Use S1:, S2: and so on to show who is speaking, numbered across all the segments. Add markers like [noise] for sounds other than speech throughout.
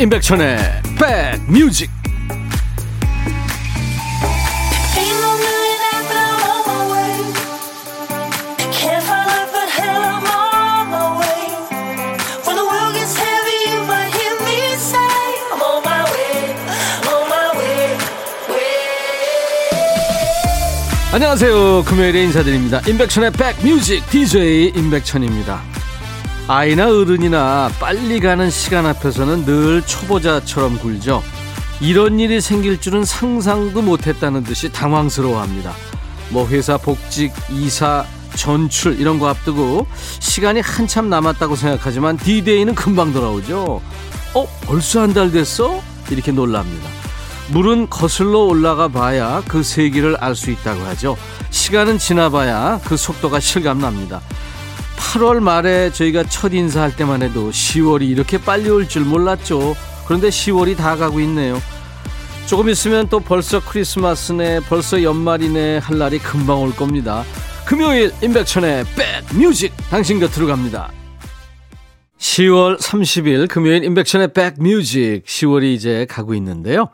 S1: 임백천의 백뮤직. 안녕하세요. 금요일에 인사드립니다. 임백천의 백뮤직. DJ 임백천입니다 아이나 어른이나 빨리 가는 시간 앞에서는 늘 초보자처럼 굴죠. 이런 일이 생길 줄은 상상도 못했다는 듯이 당황스러워합니다. 뭐 회사 복직, 이사, 전출 이런 거 앞두고 시간이 한참 남았다고 생각하지만 디데이는 금방 돌아오죠. 어? 벌써 한 달 됐어? 이렇게 놀랍니다. 물은 거슬러 올라가 봐야 그 세기를 알 수 있다고 하죠. 시간은 지나봐야 그 속도가 실감납니다. 8월 말에 저희가 첫 인사할 때만 해도 10월이 이렇게 빨리 올 줄 몰랐죠. 그런데 10월이 다 가고 있네요. 조금 있으면 또 벌써 크리스마스네, 벌써 연말이네 할 날이 금방 올 겁니다. 금요일 임백천의 백뮤직 당신 곁으로 갑니다. 10월 30일 금요일 임백천의 백뮤직 10월이 이제 가고 있는데요.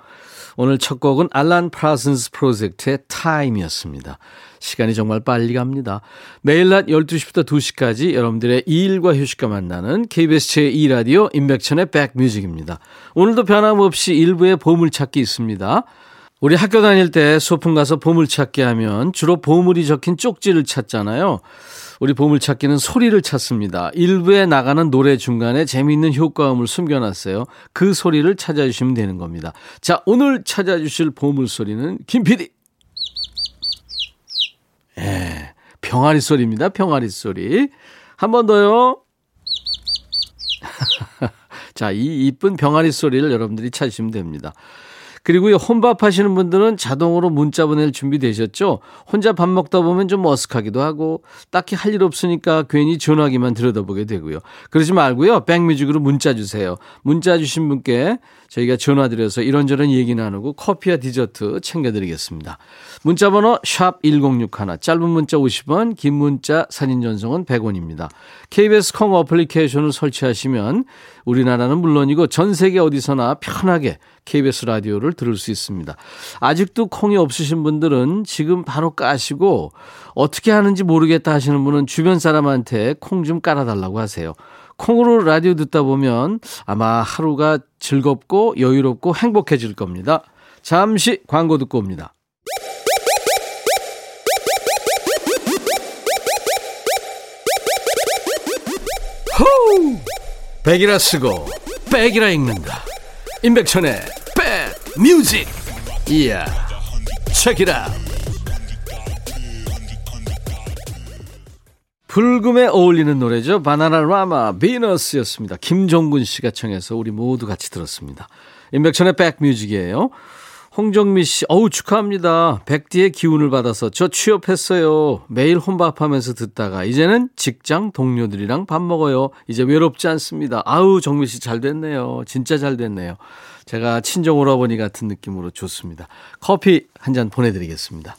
S1: 오늘 첫 곡은 Alan Parsons Project의 Time이었습니다. 시간이 정말 빨리 갑니다. 매일 낮 12시부터 2시까지 여러분들의 일과 휴식과 만나는 KBS 제2라디오 인백천의 백뮤직입니다. 오늘도 변함없이 일부의 보물찾기 있습니다. 우리 학교 다닐 때 소풍 가서 보물찾기 하면 주로 보물이 적힌 쪽지를 찾잖아요. 우리 보물찾기는 소리를 찾습니다. 일부에 나가는 노래 중간에 재미있는 효과음을 숨겨놨어요. 그 소리를 찾아주시면 되는 겁니다. 자, 오늘 찾아주실 보물소리는 김PD. 예, 병아리 소리입니다. 병아리 소리. 한 번 더요. [laughs] 자, 이 이쁜 병아리 소리를 여러분들이 찾으시면 됩니다. 그리고요, 혼밥 하시는 분들은 자동으로 문자 보낼 준비 되셨죠? 혼자 밥 먹다 보면 좀 어색하기도 하고, 딱히 할 일 없으니까 괜히 전화기만 들여다보게 되고요. 그러지 말고요, 백뮤직으로 문자 주세요. 문자 주신 분께 저희가 전화 드려서 이런저런 얘기 나누고 커피와 디저트 챙겨 드리겠습니다. 문자 번호 샵 1061, 짧은 문자 50원, 긴 문자 사진 전송은 100원입니다. KBS 콩 어플리케이션을 설치하시면 우리나라는 물론이고 전 세계 어디서나 편하게 KBS 라디오를 들을 수 있습니다. 아직도 콩이 없으신 분들은 지금 바로 까시고 어떻게 하는지 모르겠다 하시는 분은 주변 사람한테 콩 좀 깔아달라고 하세요. 콩으로 라디오 듣다 보면 아마 하루가 즐겁고 여유롭고 행복해질 겁니다. 잠시 광고 듣고 옵니다. 백이라 쓰고 백이라 읽는다. 임백천의 백 뮤직. 이야. 책이라. 불금에 어울리는 노래죠. 바나나 라마 비너스였습니다. 김종근 씨가 청해서 우리 모두 같이 들었습니다. 임백천의 백뮤직이에요. 홍정미 씨, 어우, 축하합니다. 백디의 기운을 받아서 저 취업했어요. 매일 혼밥하면서 듣다가 이제는 직장 동료들이랑 밥 먹어요. 이제 외롭지 않습니다. 아우, 정미 씨 잘 됐네요. 진짜 잘 됐네요. 제가 친정 오라버니 같은 느낌으로 좋습니다. 커피 한 잔 보내드리겠습니다.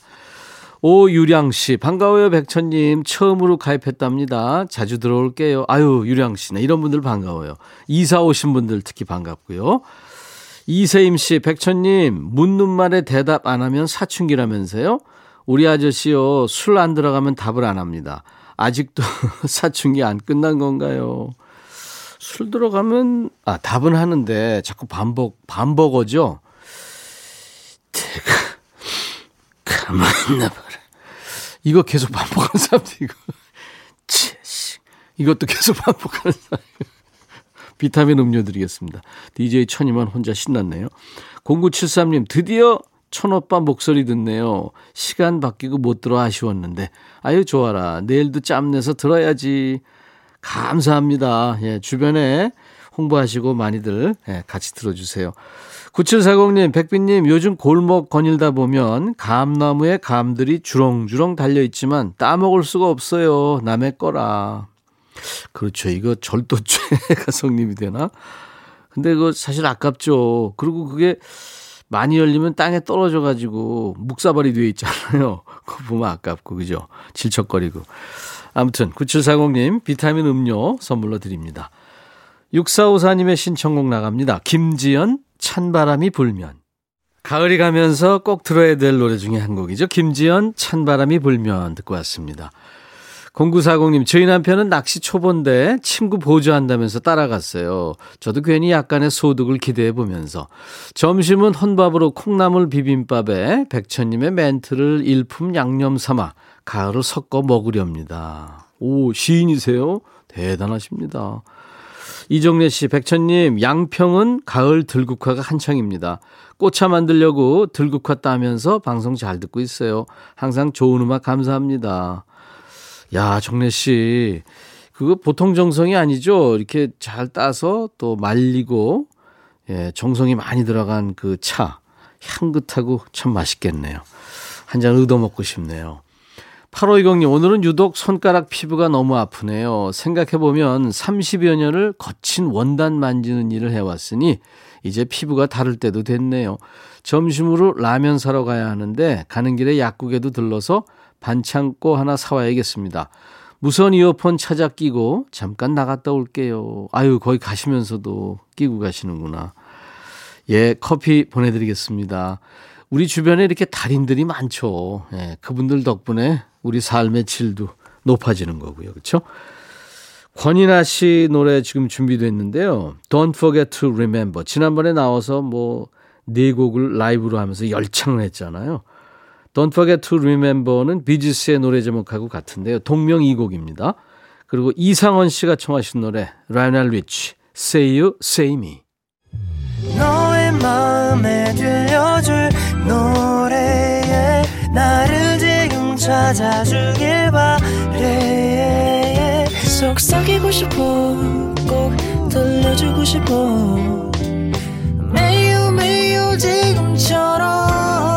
S1: 오유량 씨, 반가워요, 백천님. 처음으로 가입했답니다. 자주 들어올게요. 아유, 유량 씨네. 이런 분들 반가워요. 이사 오신 분들 특히 반갑고요. 이세임 씨, 백천님, 묻는 말에 대답 안 하면 사춘기라면서요? 우리 아저씨요, 술 안 들어가면 답을 안 합니다. 아직도 [laughs] 사춘기 안 끝난 건가요? 술 들어가면, 아, 답은 하는데 자꾸 반복, 반복어죠? 제가, [laughs] 가만 나 봐라. 이거 계속 반복하는 사람도 이거. 이것도 계속 [laughs] 반복하는 사람. 비타민 음료 드리겠습니다. DJ 천이만 혼자 신났네요. 0973님, 드디어 천오빠 목소리 듣네요. 시간 바뀌고 못 들어 아쉬웠는데. 아유, 좋아라. 내일도 짬내서 들어야지. 감사합니다. 예, 주변에 홍보하시고 많이들 예, 같이 들어주세요. 9740님, 백빈님, 요즘 골목 거닐다 보면 감나무에 감들이 주렁주렁 달려있지만 따먹을 수가 없어요. 남의 거라. 그렇죠. 이거 절도죄가 [laughs] 성립이 되나? 근데 그거 사실 아깝죠. 그리고 그게 많이 열리면 땅에 떨어져 가지고 묵사발이 되어 있잖아요. [laughs] 그거 보면 아깝고 그죠? 질척거리고. 아무튼 9740님 비타민 음료 선물로 드립니다. 6454님의 신청곡 나갑니다. 김지연, 찬바람이 불면. 가을이 가면서 꼭 들어야 될 노래 중에 한 곡이죠. 김지연, 찬바람이 불면 듣고 왔습니다. 0940님, 저희 남편은 낚시 초보인데 친구 보조한다면서 따라갔어요. 저도 괜히 약간의 소득을 기대해 보면서. 점심은 혼밥으로 콩나물 비빔밥에 백천님의 멘트를 일품 양념 삼아 가을을 섞어 먹으렵니다. 오, 시인이세요? 대단하십니다. 이정래 씨, 백천님, 양평은 가을 들국화가 한창입니다. 꽃차 만들려고 들국화 따면서 방송 잘 듣고 있어요. 항상 좋은 음악 감사합니다. 야, 정래 씨. 그거 보통 정성이 아니죠? 이렇게 잘 따서 또 말리고, 예, 정성이 많이 들어간 그 차. 향긋하고 참 맛있겠네요. 한 잔 얻어 먹고 싶네요. 8520님, 오늘은 유독 손가락 피부가 너무 아프네요. 생각해보면 30여 년을 거친 원단 만지는 일을 해왔으니, 이제 피부가 다를 때도 됐네요. 점심으로 라면 사러 가야 하는데, 가는 길에 약국에도 들러서 반창고 하나 사와야겠습니다. 무선 이어폰 찾아 끼고 잠깐 나갔다 올게요. 아유, 거기 가시면서도 끼고 가시는구나. 예, 커피 보내드리겠습니다. 우리 주변에 이렇게 달인들이 많죠. 예, 그분들 덕분에 우리 삶의 질도 높아지는 거고요. 그렇죠? 권이나 씨 노래 지금 준비됐는데요. Don't Forget to Remember. 지난번에 나와서 뭐 네 곡을 라이브로 하면서 열창을 했잖아요. Don't Forget to Remember는 Bee Gees의 노래 제목하고 같은데요. 동명이곡입니다. 그리고 이상원 씨가 청하신 노래 Lionel Richie Say You Say Me 너의 마음에 들려줄 노래에 나를 지금 찾아주길 바래 속삭이고 싶어 꼭 들려주고 싶어 매우 매우 지금처럼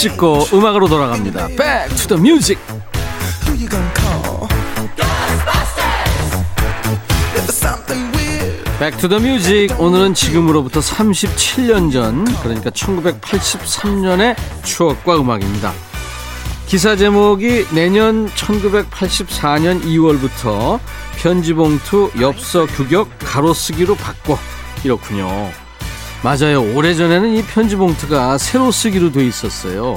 S1: 찍고 음악으로 돌아갑니다. Back to the music. Back to the music 오늘은 지금으로부터 37년 전 그러니까 1983년의 추억과 음악입니다. 기사 제목이 내년 1984년 2월부터 편지봉투 엽서 규격 가로쓰기로 바꿔 이렇군요. 맞아요. 오래전에는 이 편지 봉투가 세로 쓰기로 돼 있었어요.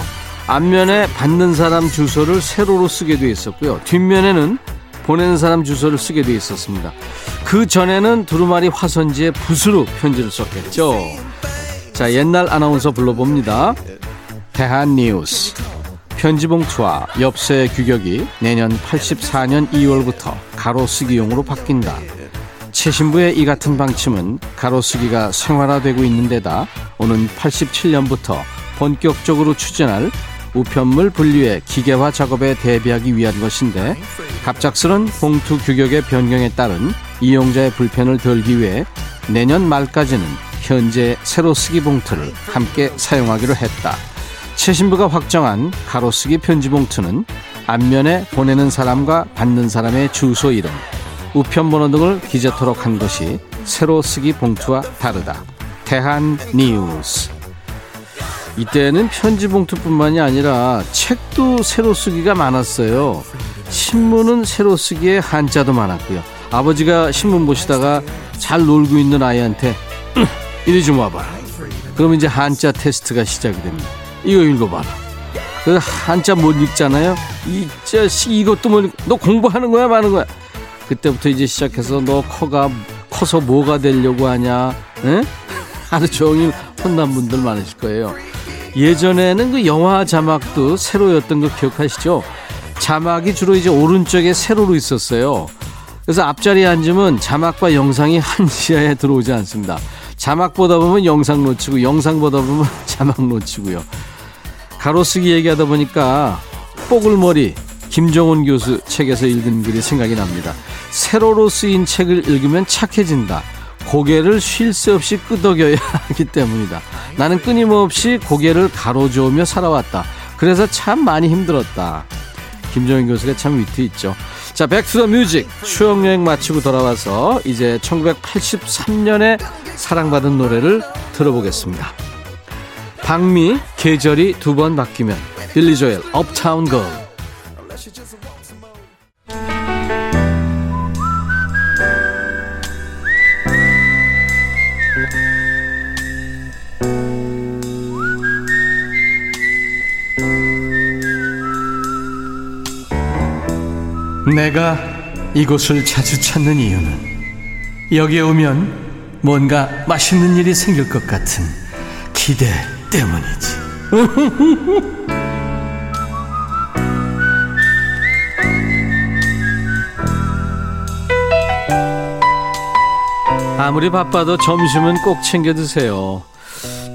S1: 앞면에 받는 사람 주소를 세로로 쓰게 돼 있었고요. 뒷면에는 보내는 사람 주소를 쓰게 돼 있었습니다. 그 전에는 두루마리 화선지에 붓으로 편지를 썼겠죠. 자, 옛날 아나운서 불러봅니다. 대한뉴스. 편지봉투와 엽서의 규격이 내년 84년 2월부터 가로쓰기용으로 바뀐다. 최신부의 이 같은 방침은 가로쓰기가 생활화되고 있는 데다 오는 87년부터 본격적으로 추진할 우편물 분류의 기계화 작업에 대비하기 위한 것인데 갑작스런 봉투 규격의 변경에 따른 이용자의 불편을 덜기 위해 내년 말까지는 현재 세로 쓰기 봉투를 함께 사용하기로 했다. 최신부가 확정한 가로쓰기 편지 봉투는 앞면에 보내는 사람과 받는 사람의 주소 이름, 우편번호 등을 기재토록 한 것이 새로 쓰기 봉투와 다르다. 대한 뉴스. 이때는 편지 봉투뿐만이 아니라 책도 새로 쓰기가 많았어요. 신문은 새로 쓰기에 한자도 많았고요. 아버지가 신문 보시다가 잘 놀고 있는 아이한테 [clears throat] 이리 좀 와봐라. 그럼 이제 한자 테스트가 시작이 됩니다. 이거 읽어봐라. 그 한자 못 읽잖아요. 이 자식 이것도 못 읽. 너 공부하는 거야, 마는 거야. 그때부터 이제 시작해서 너 커가 커서 뭐가 되려고 하냐? 에? 하루 종일 혼난 분들 많으실 거예요. 예전에는 그 영화 자막도 세로였던 거 기억하시죠? 자막이 주로 이제 오른쪽에 세로로 있었어요. 그래서 앞자리에 앉으면 자막과 영상이 [laughs] 한 시야에 들어오지 않습니다. 자막 보다 보면 영상 놓치고 영상 보다 보면 [laughs] 자막 놓치고요. 가로쓰기 얘기하다 보니까 뽀글머리 김정운 교수 책에서 읽은 글이 생각이 납니다. 세로로 쓰인 책을 읽으면 착해진다. 고개를 쉴 새 없이 끄덕여야 [laughs] 하기 때문이다. 나는 끊임없이 고개를 가로저으며 살아왔다. 그래서 참 많이 힘들었다. 김정운 교수가 참 위트 있죠. 자, Back to the music 추억여행 마치고 돌아와서 이제 1983년에 사랑받은 노래를 들어보겠습니다. 박미 계절이 두 번 바뀌면 빌리 조엘 업타운 걸 내가 이곳을 자주 찾는 이유는 여기에 오면 뭔가 맛있는 일이 생길 것 같은 기대 때문이지. [laughs] 아무리 바빠도 점심은 꼭 챙겨 드세요.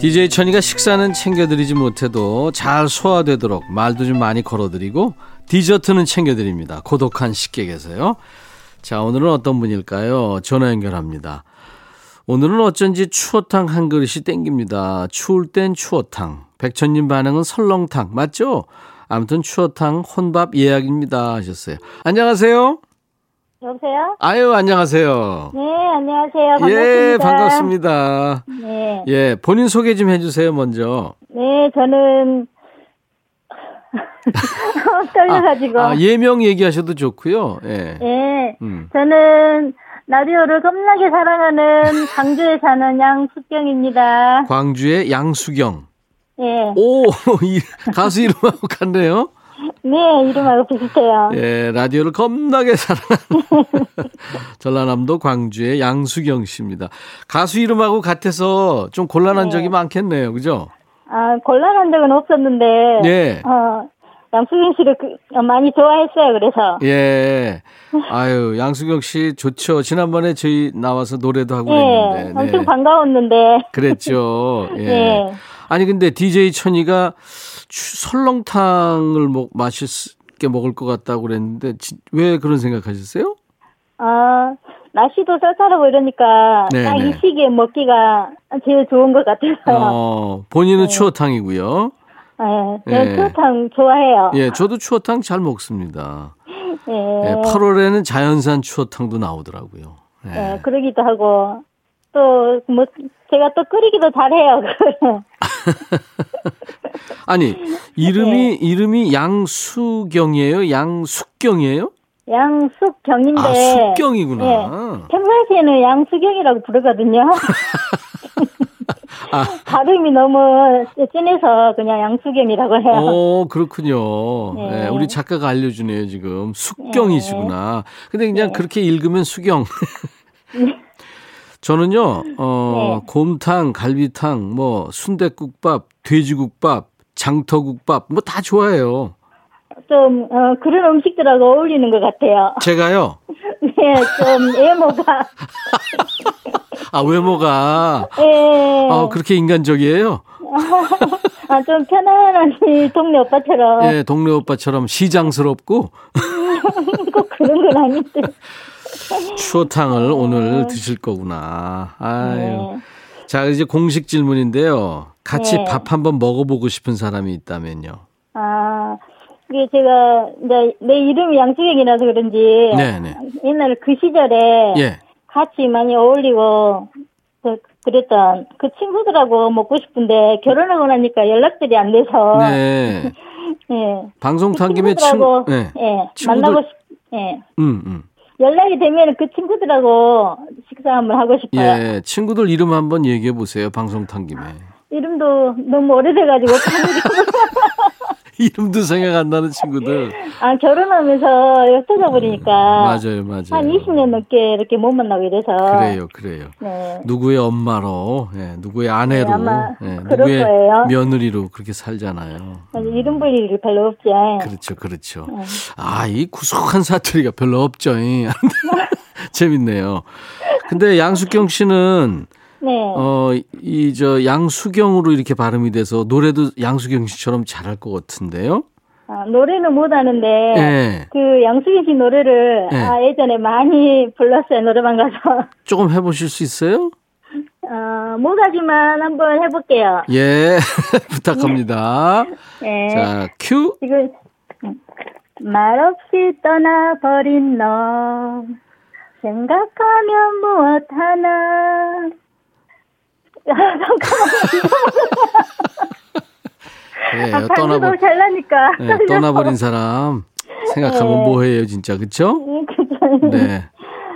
S1: DJ 천이가 식사는 챙겨드리지 못해도 잘 소화되도록 말도 좀 많이 걸어드리고 디저트는 챙겨드립니다. 고독한 식객에서요. 자, 오늘은 어떤 분일까요? 전화 연결합니다. 오늘은 어쩐지 추어탕 한 그릇이 땡깁니다. 추울 땐 추어탕. 백천님 반응은 설렁탕. 맞죠? 아무튼 추어탕 혼밥 예약입니다. 하셨어요. 안녕하세요.
S2: 여보세요?
S1: 아유, 안녕하세요.
S2: 네, 안녕하세요. 반갑습니다.
S1: 예, 반갑습니다.
S2: 네.
S1: 예, 본인 소개 좀 해주세요, 먼저.
S2: 네, 저는 떨려가지고.
S1: 아, 아, 예명 얘기하셔도 좋고요. 예.
S2: 네,
S1: 음.
S2: 저는 라디오를 겁나게 사랑하는 광주에 사는 양숙경입니다.
S1: 광주의 양수경.
S2: 예.
S1: 오, [laughs] 이 가수 이름하고 같네요.
S2: 네, 이름하고 비슷해요.
S1: 예, 라디오를 겁나게 사랑하는 [laughs] 전라남도 광주의 양수경 씨입니다. 가수 이름하고 같아서 좀 곤란한
S2: 네.
S1: 적이 많겠네요. 그죠?
S2: 아, 곤란한 적은 없었는데.
S1: 예.
S2: 어, 양숙경 씨를 그- 많이 좋아했어요, 그래서.
S1: 예. 아유, 양수경 씨 좋죠. 지난번에 저희 나와서 노래도 하고
S2: 예,
S1: 그랬는데.
S2: 엄청
S1: 네.
S2: 반가웠는데.
S1: 그랬죠. [laughs] 예.
S2: 예.
S1: 아니 근데 DJ 천이가 추- 설렁탕을 먹 맛있게 먹을 것 같다고 그랬는데 지- 왜 그런 생각하셨어요?
S2: 아, 날씨도 쌀쌀하고 이러니까
S1: 네,
S2: 딱이
S1: 네.
S2: 시기에 먹기가 제일 좋은 것 같아서요.
S1: 어, 본인은
S2: 네.
S1: 추어탕이고요.
S2: 예,
S1: 예.
S2: 저는 추어탕 좋아해요.
S1: 예, 저도 추어탕 잘 먹습니다.
S2: 예,
S1: 예, 8월에는 자연산 추어탕도 나오더라고요. 예.
S2: 예, 그러기도 하고 또 뭐 제가 또 끓이기도 잘해요. [laughs]
S1: 아니, 이름이
S2: 네.
S1: 이름이 양수경이에요? 양숙경이에요?
S2: 양숙경인데
S1: 아, 숙경이구나.
S2: 예, 평상시에는 양수경이라고 부르거든요.
S1: 아. [laughs]
S2: 발음이 너무 진해서 그냥 양수경이라고 해요.
S1: 어, 그렇군요.
S2: 네.
S1: 예, 우리 작가가 알려주네요, 지금. 숙경이시구나. 근데 그냥
S2: 네.
S1: 그렇게 읽으면 수경. [laughs] 저는요, 어,
S2: 네.
S1: 곰탕, 갈비탕, 뭐, 순대국밥, 돼지국밥, 장터국밥, 뭐 다 좋아해요.
S2: 좀 어, 그런 음식들하고 어울리는 것 같아요. [laughs]
S1: 제가요,
S2: 네, 좀 외모가 [laughs]
S1: 아, 외모가,
S2: 예,
S1: 아, 그렇게 인간적이에요? [laughs]
S2: 아, 좀 편안하니 동네 오빠처럼
S1: 예, 동네 오빠처럼 시장스럽고,
S2: 꼭 그런 건 아닌데.
S1: 추어탕을 오늘 드실 거구나. 아유.
S2: 네.
S1: 자, 이제 공식 질문인데요. 같이
S2: 네.
S1: 밥 한번 먹어보고 싶은 사람이 있다면요.
S2: 아, 이게 제가 이제 내 이름이 양수경이라서 그런지
S1: 네네.
S2: 옛날 그 시절에
S1: 예.
S2: 같이 많이 어울리고 그, 그랬던 그 친구들하고 먹고 싶은데 결혼하고 나니까 연락들이 안 돼서
S1: 네. [laughs]
S2: 예.
S1: 방송 탄 김에 친,
S2: 친구들하고
S1: 네.
S2: 예,
S1: 친구들-
S2: 만나고 싶 예.
S1: 음, 음.
S2: 연락이 되면 그 친구들하고 식사 한번 하고 싶어요.
S1: 예. 친구들 이름 한번 얘기해 보세요. 방송 탄 김에.
S2: 이름도 너무 오래돼가지고 [laughs] [laughs]
S1: 이름도 생각 안 나는 친구들.
S2: 아 결혼하면서 흩어져 버리니까
S1: 맞아요, 맞아요.
S2: 한 20년 넘게 이렇게 못 만나고 이래서
S1: 그래요, 그래요.
S2: 네.
S1: 누구의 엄마로, 예, 누구의 아내로,
S2: 네,
S1: 예, 누구의
S2: 거예요.
S1: 며느리로 그렇게 살잖아요.
S2: 아주 이름 볼 일이 별로 없지.
S1: 그렇죠, 그렇죠. 아, 이 구속한 사투리가 별로 없죠. 이. [laughs] 재밌네요. 근데 양숙경 씨는
S2: 네.
S1: 어, 이, 저, 양수경으로 이렇게 발음이 돼서 노래도 양수경 씨처럼 잘할 것 같은데요?
S2: 아, 노래는 못하는데
S1: 예.
S2: 그 양수기 씨 노래를
S1: 네.
S2: 아, 예전에 많이 [laughs] 불렀어요 노래방 가서
S1: 조금 해보실 수 있어요?
S2: 어, 못하지만 한번 해볼게요.
S1: 예, [laughs] 부탁합니다.
S2: 네.
S1: 자, 큐.
S2: 지금 음, 말없이 떠나버린 너 생각하면 무엇하나 아,
S1: 예,
S2: 아,
S1: 떠나버,
S2: 잘나니까
S1: 예, 떠나버린 사람 생각하면
S2: 네.
S1: 뭐해요, 진짜. 그쵸?
S2: 그죠?
S1: 네.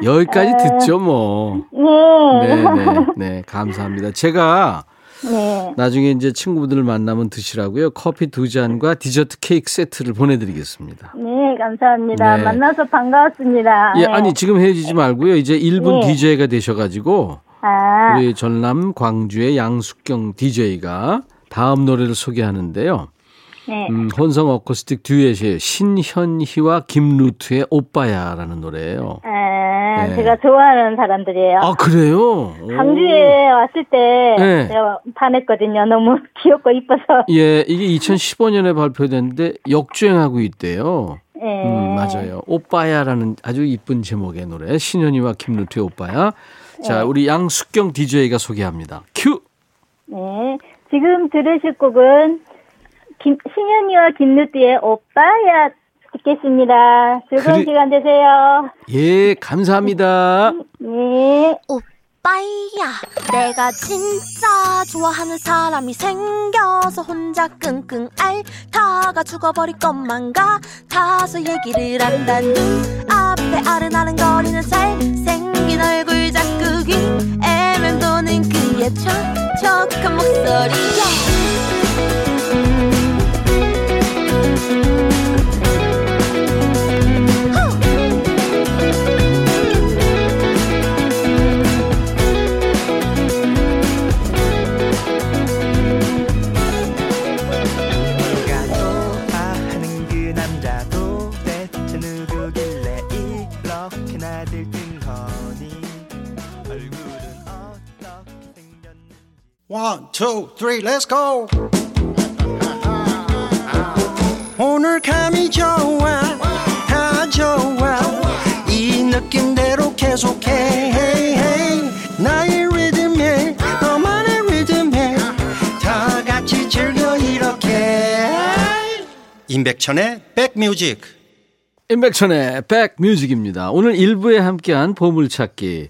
S1: 여기까지 듣죠, 뭐.
S2: 네.
S1: 네, 네, 네. 감사합니다. 제가
S2: 네.
S1: 나중에 이제 친구분들을 만나면 드시라고요. 커피 두 잔과 디저트 케이크 세트를 보내드리겠습니다.
S2: 네, 감사합니다.
S1: 네.
S2: 만나서 반가웠습니다.
S1: 예,
S2: 네.
S1: 아니, 지금 헤어지지 말고요. 이제 1분
S2: 네.
S1: DJ가 되셔가지고,
S2: 아,
S1: 우리 전남 광주의 양숙경 DJ가 다음 노래를 소개하는데요.
S2: 네.
S1: 음, 혼성 어쿠스틱 듀엣이에요. 신현희와 김루트의 오빠야라는 노래예요.
S2: 아,
S1: 네.
S2: 제가 좋아하는 사람들이에요.
S1: 아, 그래요? 오.
S2: 광주에 왔을 때
S1: 네.
S2: 제가 반했거든요. 너무 [laughs] 귀엽고 이뻐서.
S1: 예, 이게 2015년에 발표됐는데 역주행하고 있대요.
S2: 네.
S1: 음, 맞아요. 오빠야라는 아주 이쁜 제목의 노래. 신현이와 김루트의 오빠야. 자,
S2: 네.
S1: 우리 양숙경 DJ가 소개합니다. 큐!
S2: 네. 지금 들으실 곡은 김, 신현이와 김누띠의 오빠야 듣겠습니다. 즐거운
S1: 그리-
S2: 시간 되세요.
S1: 예, 감사합니다.
S2: 네.
S3: 오빠 야 내가 진짜 좋아하는 사람이 생겨서 혼자 끙끙 앓다가 죽어버릴 것만 같아서 얘기를 한다. 눈앞에 아른아른 거리는 잘생긴 얼굴 자꾸 귀에 맴도는 그의 촉촉한 목소리에
S4: 내
S5: One, two, three, let's go. 오늘 감이 좋아, 다 좋아. 이 느낌대로 계속해. 나의 리듬에, 너만의 리듬에, 다 같이 즐겨 이렇게. 임백천의 백뮤직.
S1: 임백천의 백뮤직입니다. 오늘 1부에 함께한 보물찾기.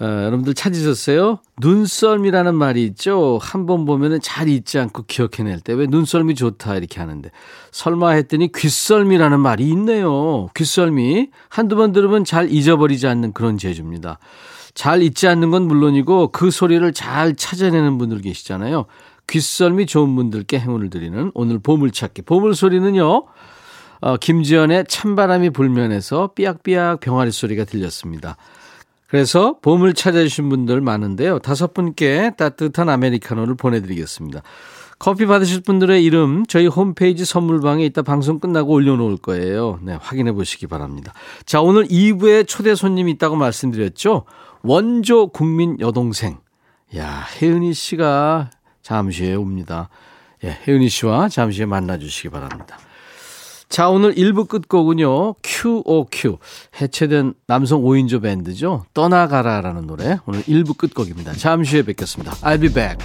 S1: 어, 여러분들 찾으셨어요? 눈썰미라는 말이 있죠? 한 번 보면은 잘 잊지 않고 기억해낼 때 왜 눈썰미 좋다 이렇게 하는데 설마 했더니 귓썰미라는 말이 있네요. 귓썰미. 한두 번 들으면 잘 잊어버리지 않는 그런 재주입니다. 잘 잊지 않는 건 물론이고 그 소리를 잘 찾아내는 분들 계시잖아요. 귓썰미 좋은 분들께 행운을 드리는 오늘 보물찾기. 보물소리는요. 어, 김지연의 찬바람이 불면에서 삐약삐약 병아리 소리가 들렸습니다. 그래서 보물 찾아주신 분들 많은데요. 다섯 분께 따뜻한 아메리카노를 보내드리겠습니다. 커피 받으실 분들의 이름 저희 홈페이지 선물방에 이따 방송 끝나고 올려놓을 거예요. 네, 확인해 보시기 바랍니다. 자, 오늘 2부에 초대 손님이 있다고 말씀드렸죠. 원조 국민 여동생. 야, 혜은이 씨가 잠시 후에 옵니다. 예, 혜은이 씨와 잠시 후에 만나 주시기 바랍니다. 자, 오늘 1부 끝곡은요, QOQ. 해체된 남성 5인조 밴드죠. 떠나가라라는 노래. 오늘 1부 끝곡입니다. 잠시 후에 뵙겠습니다. I'll be back.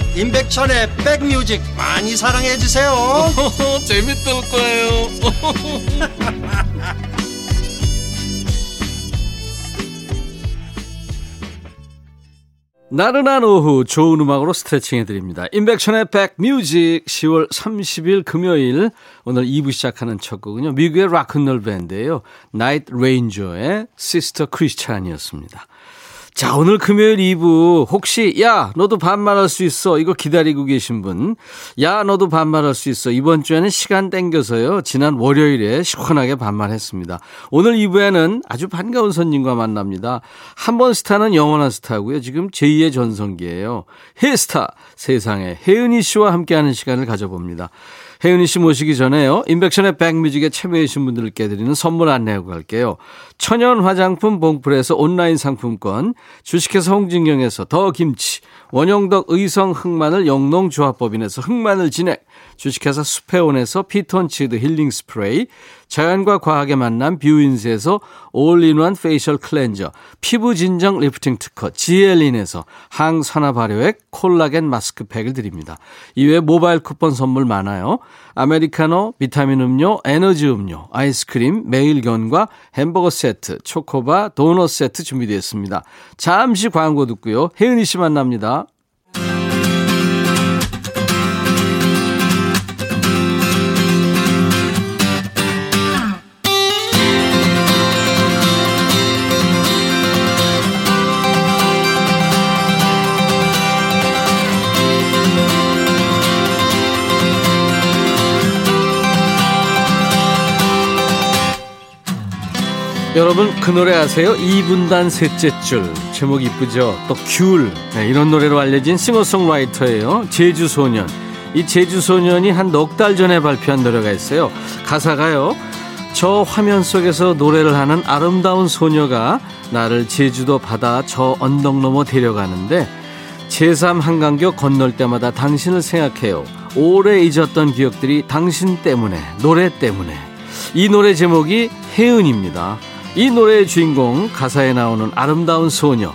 S5: 임백천의 백뮤직 많이 사랑해 주세요 [laughs]
S1: 재밌을 거예요. [laughs] 나른한 오후 좋은 음악으로 스트레칭 해드립니다. 임백천의 백뮤직 10월 30일 금요일 오늘 2부 시작하는 첫 곡은요. 미국의 락큰롤 밴드예요. Night Ranger의 Sister Christian이었습니다. 자, 오늘 금요일 2부 혹시 야, 너도 반말할 수 있어. 이거 기다리고 계신 분. 야, 너도 반말할 수 있어. 이번 주에는 시간 땡겨서요. 지난 월요일에 시원하게 반말했습니다. 오늘 2부에는 아주 반가운 손님과 만납니다. 한 번 스타는 영원한 스타고요. 지금 제2의 전성기예요. 헤스타 세상에 혜은이 씨와 함께하는 시간을 가져봅니다. 혜은이 씨 모시기 전에요. 인백션의 백뮤직에 참여해주신 분들께 드리는 선물 안내하고 갈게요. 천연 화장품 봉풀에서 온라인 상품권, 주식회사 홍진경에서 더 김치, 원용덕 의성 흑마늘 영농조합법인에서 흑마늘 진액, 주식회사 수페온에서 피톤치드 힐링 스프레이, 자연과 과학의 만남 뷰인스에서 all-in-one facial cleanser, 피부 진정 리프팅 특허 지엘린에서 항산화 발효액 콜라겐 마스크팩을 드립니다. 이외에 모바일 쿠폰 선물 많아요. 아메리카노, 비타민 음료, 에너지 음료, 아이스크림, 매일견과 햄버거 세트, 초코바, 도넛 세트 준비되어 있습니다. 잠시 광고 듣고요. 혜은이 씨 만납니다. 여러분 그 노래 아세요? 2분단 셋째 줄. 제목 이쁘죠? 또 귤. 네, 이런 노래로 알려진 싱어송라이터예요. 제주소년. 이 제주소년이 한 넉 달 전에 발표한 노래가 있어요. 가사가요. 저 화면 속에서 노래를 하는 아름다운 소녀가 나를 제주도 바다 저 언덕 넘어 데려가는데 제3 한강교 건널 때마다 당신을 생각해요. 오래 잊었던 기억들이 당신 때문에 노래 때문에. 이 노래 제목이 혜은입니다 이 노래의 주인공 가사에 나오는 아름다운 소녀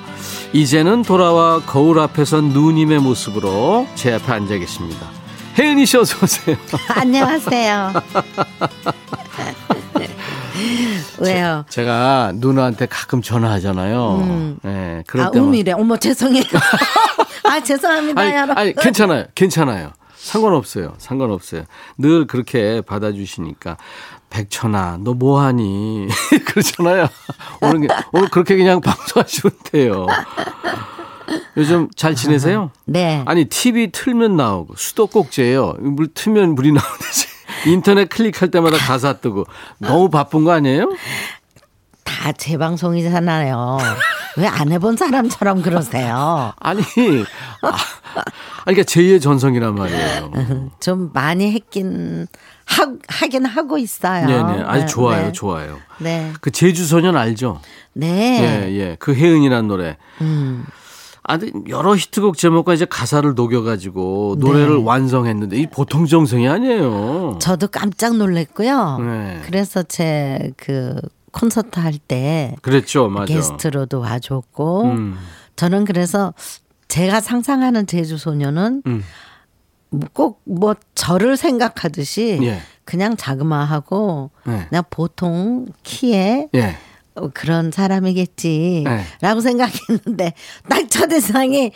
S1: 이제는 돌아와 거울 앞에서 누님의 모습으로 제 앞에 앉아 계십니다. 혜은이 씨 어서 오세요. [laughs]
S6: 안녕하세요. [laughs] 왜요?
S1: 제 가 누나한테 가끔 전화하잖아요.
S6: 음.
S1: 네, 그럴
S6: 아,
S1: 때만
S6: 음이래. 어머, 죄송해요. [laughs] 아, 죄송합니다,
S1: 아니,
S6: 여러분.
S1: 아니 괜찮아요. 괜찮아요. 상관없어요. 상관없어요. 늘 그렇게 받아주시니까 백천아 너 뭐하니 [laughs] 그러잖아요. 오늘 오늘 그렇게 그냥 방송하시면 돼요. 요즘 잘 지내세요? [laughs]
S6: 네.
S1: 아니 TV 틀면 나오고 수도꼭지예요. 물 틀면 물이 나오듯이 [laughs] 인터넷 클릭할 때마다 가사 뜨고 너무 바쁜 거 아니에요?
S6: 다제 방송이잖아요. 왜 안 해본 사람처럼 그러세요?
S1: 아니, 아, 그러니까 제2의 전성이란 말이에요.
S6: 좀 많이 했긴, 하, 하긴 하고 있어요.
S1: 네네, 아주
S6: 네,
S1: 좋아요,
S6: 네.
S1: 좋아요.
S6: 네.
S1: 그 제주소년 알죠?
S6: 네.
S1: 예, 예. 그 혜은이란 노래.
S6: 음.
S1: 아주 여러 히트곡 제목과 이제 가사를 녹여가지고 노래를
S6: 네.
S1: 완성했는데 이 보통 정성이 아니에요.
S6: 저도 깜짝 놀랐고요.
S1: 네.
S6: 그래서 제 그 콘서트 할 때
S1: 그랬죠, 맞아.
S6: 게스트로도 와줬고
S1: 음,
S6: 저는 그래서 제가 상상하는 제주 소녀는
S1: 음.
S6: 꼭 뭐 저를 생각하듯이
S1: 예.
S6: 그냥 자그마하고
S1: 네.
S6: 그냥 보통 키에
S1: 예.
S6: 어, 그런 사람이겠지라고
S1: 네.
S6: 생각했는데 딱 첫인상이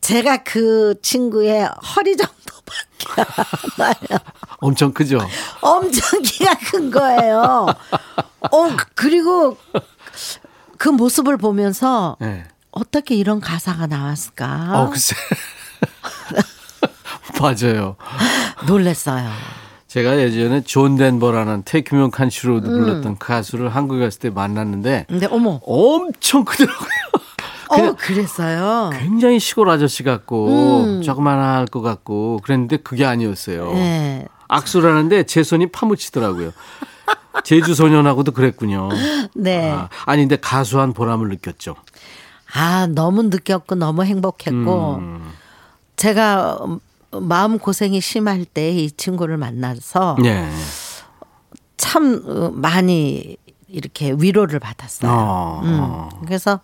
S6: 제가 그 친구의 허리 정도밖에 안 나요.
S1: 엄청 크죠?
S6: 엄청 키가 큰 거예요. 어 그리고 그 모습을 보면서
S1: 예.
S6: 어떻게 이런 가사가 나왔을까
S1: 어, 글쎄. [laughs] 맞아요.
S6: 놀랬어요.
S1: 제가 예전에 존 덴버라는 Take Me Country Road 불렀던 그 가수를 한국에 갔을 때 만났는데
S6: 근데 어머,
S1: 엄청 크더라고요.
S6: 어 그랬어요.
S1: 굉장히 시골 아저씨 같고 조그만할 것 같고 그랬는데 그게 아니었어요.
S6: 네.
S1: 악수를 하는데 제 손이 파묻히더라고요. 제주 소년하고도 그랬군요.
S6: 네.
S1: 아, 아니 근데 가수한 보람을 느꼈죠.
S6: 아, 너무 느꼈고 너무 행복했고
S1: 음.
S6: 제가 마음 고생이 심할 때 이 친구를 만나서
S1: 예.
S6: 참 어, 많이 이렇게 위로를 받았어요.
S1: 어,
S6: 음.
S1: 어.
S6: 그래서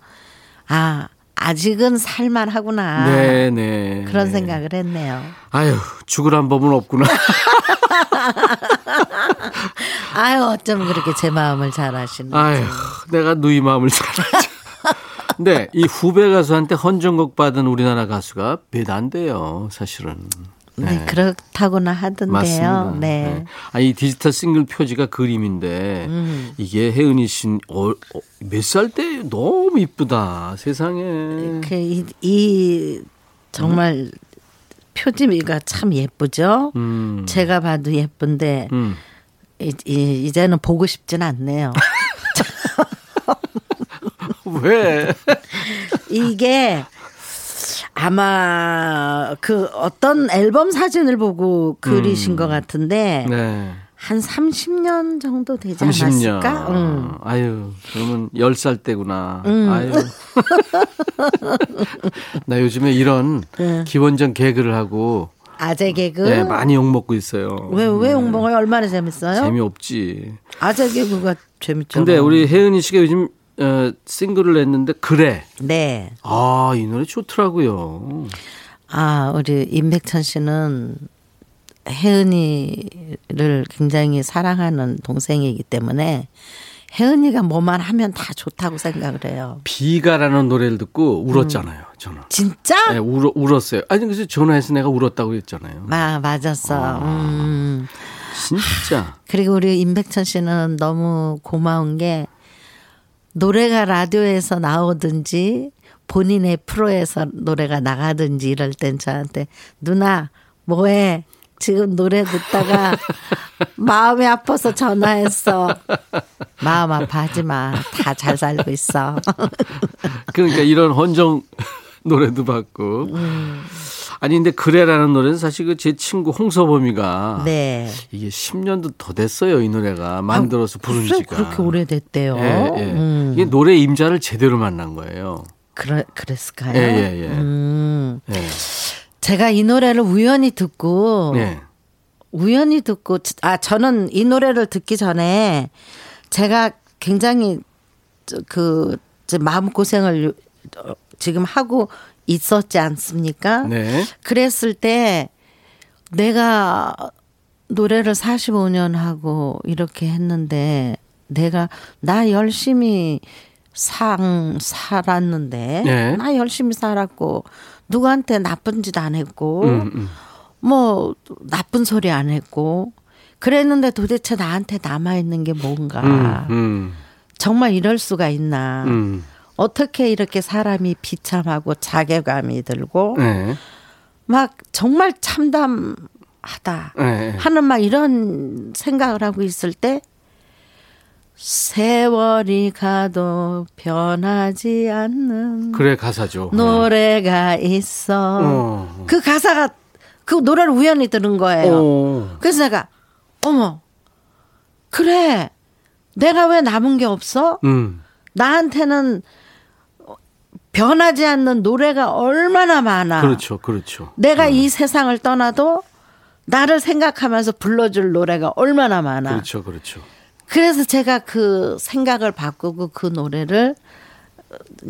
S6: 아 아직은 살만하구나
S1: 네, 네.
S6: 그런
S1: 네.
S6: 생각을 했네요.
S1: 아유, 죽으란 법은 없구나. [laughs]
S6: 아유 어쩜 그렇게 제 마음을 잘 아시는.
S1: 아유, 내가 누이 마음을 잘 알지. 근데 이 후배 가수한테 헌정곡 받은 우리나라 가수가 몇 안 돼요, 사실은.
S6: 네, 그렇다고나 하던데요.
S1: 맞습니다.
S6: 네.
S1: 아, 이 디지털 싱글 표지가 그림인데
S6: 음.
S1: 이게 혜은이 씨몇 살때 너무 이쁘다 세상에.
S6: 그 이, 이 정말 표지가 참 예쁘죠.
S1: 음.
S6: 제가 봐도 예쁜데
S1: 음.
S6: 이, 이, 이제는 보고 싶진 않네요. [laughs] [laughs]
S1: 왜?
S6: 이게 아마 그 어떤 앨범 사진을 보고 그리신 것 같은데
S1: 네.
S6: 한 30년 정도 되지
S1: 30년.
S6: 않았을까? 응.
S1: 아유, 그러면 10살 때구나.
S6: 음.
S1: 아유. [laughs] 나 요즘에 이런
S6: 네.
S1: 기본전 개그를 하고
S6: 아재 개그.
S1: 네, 많이 욕먹고 있어요.
S6: 왜, 왜 홍봉이 얼마나 재밌어요?
S1: 재미없지.
S6: 아재 개그가 재밌죠.
S1: 근데 우리 혜은이 씨가 요즘 어, 싱글을 냈는데 그래.
S6: 네.
S1: 아, 이 노래 좋더라고요.
S6: 아, 우리 임백천 씨는 혜은이를 굉장히 사랑하는 동생이기 때문에 혜은이가 뭐만 하면 다 좋다고 생각을 해요.
S1: 비가라는 노래를 듣고 울었잖아요. 저는.
S6: 진짜?
S1: 네, 울어, 울었어요. 아니 그래서 전화해서 내가 울었다고 했잖아요.
S6: 마, 맞았어. 음.
S1: 진짜.
S6: 그리고 우리 임백천 씨는 너무 고마운 게 노래가 라디오에서 나오든지 본인의 프로에서 노래가 나가든지 이럴 땐 저한테 누나 뭐해? 지금 노래 듣다가 [laughs] 마음이 아파서 전화했어. 마음 아파하지 마 다 잘 살고 있어.
S1: 그러니까 이런 헌정 노래도 받고. 아니 근데 그래라는 노래는 사실 그 제 친구 홍서범이가
S6: 네
S1: 이게 10년도 더 됐어요 이 노래가 만들어서 부른
S6: 글쎄,
S1: 지가.
S6: 그렇게 오래됐대요
S1: 예, 예.
S6: 음.
S1: 이게 노래 임자를 제대로 만난 거예요.
S6: 그래, 그랬을까요
S1: 예, 예, 예.
S6: 음.
S1: 예.
S6: 제가 이 노래를 우연히 듣고
S1: 네.
S6: 우연히 듣고 아 저는 이 노래를 듣기 전에 제가 굉장히 저- 그 마음 고생을 지금 하고 있었지 않습니까?
S1: 네.
S6: 그랬을 때 내가 노래를 45년 하고 이렇게 했는데 내가 나 열심히 상 살았는데
S1: 네.
S6: 나 열심히 살았고 누구한테 나쁜 짓 안 했고
S1: 음, 음.
S6: 뭐 나쁜 소리 안 했고 그랬는데 도대체 나한테 남아 있는 게 뭔가
S1: 음, 음,
S6: 정말 이럴 수가 있나
S1: 음.
S6: 어떻게 이렇게 사람이 비참하고 자괴감이 들고
S1: 네.
S6: 막 정말 참담하다
S1: 네.
S6: 하는 막 이런 생각을 하고 있을 때 세월이 가도 변하지 않는
S1: 그래 가사죠.
S6: 노래가 있어.
S1: 어.
S6: 그 가사가 그 노래를 우연히 들은 거예요.
S1: 어.
S6: 그래서 내가 어머 그래 내가 왜 남은 게 없어?
S1: 음.
S6: 나한테는 변하지 않는 노래가 얼마나 많아.
S1: 그렇죠. 그렇죠.
S6: 내가 이 세상을 떠나도 나를 생각하면서 불러줄 노래가 얼마나 많아.
S1: 그렇죠. 그렇죠.
S6: 그래서 제가 그 생각을 바꾸고 그 노래를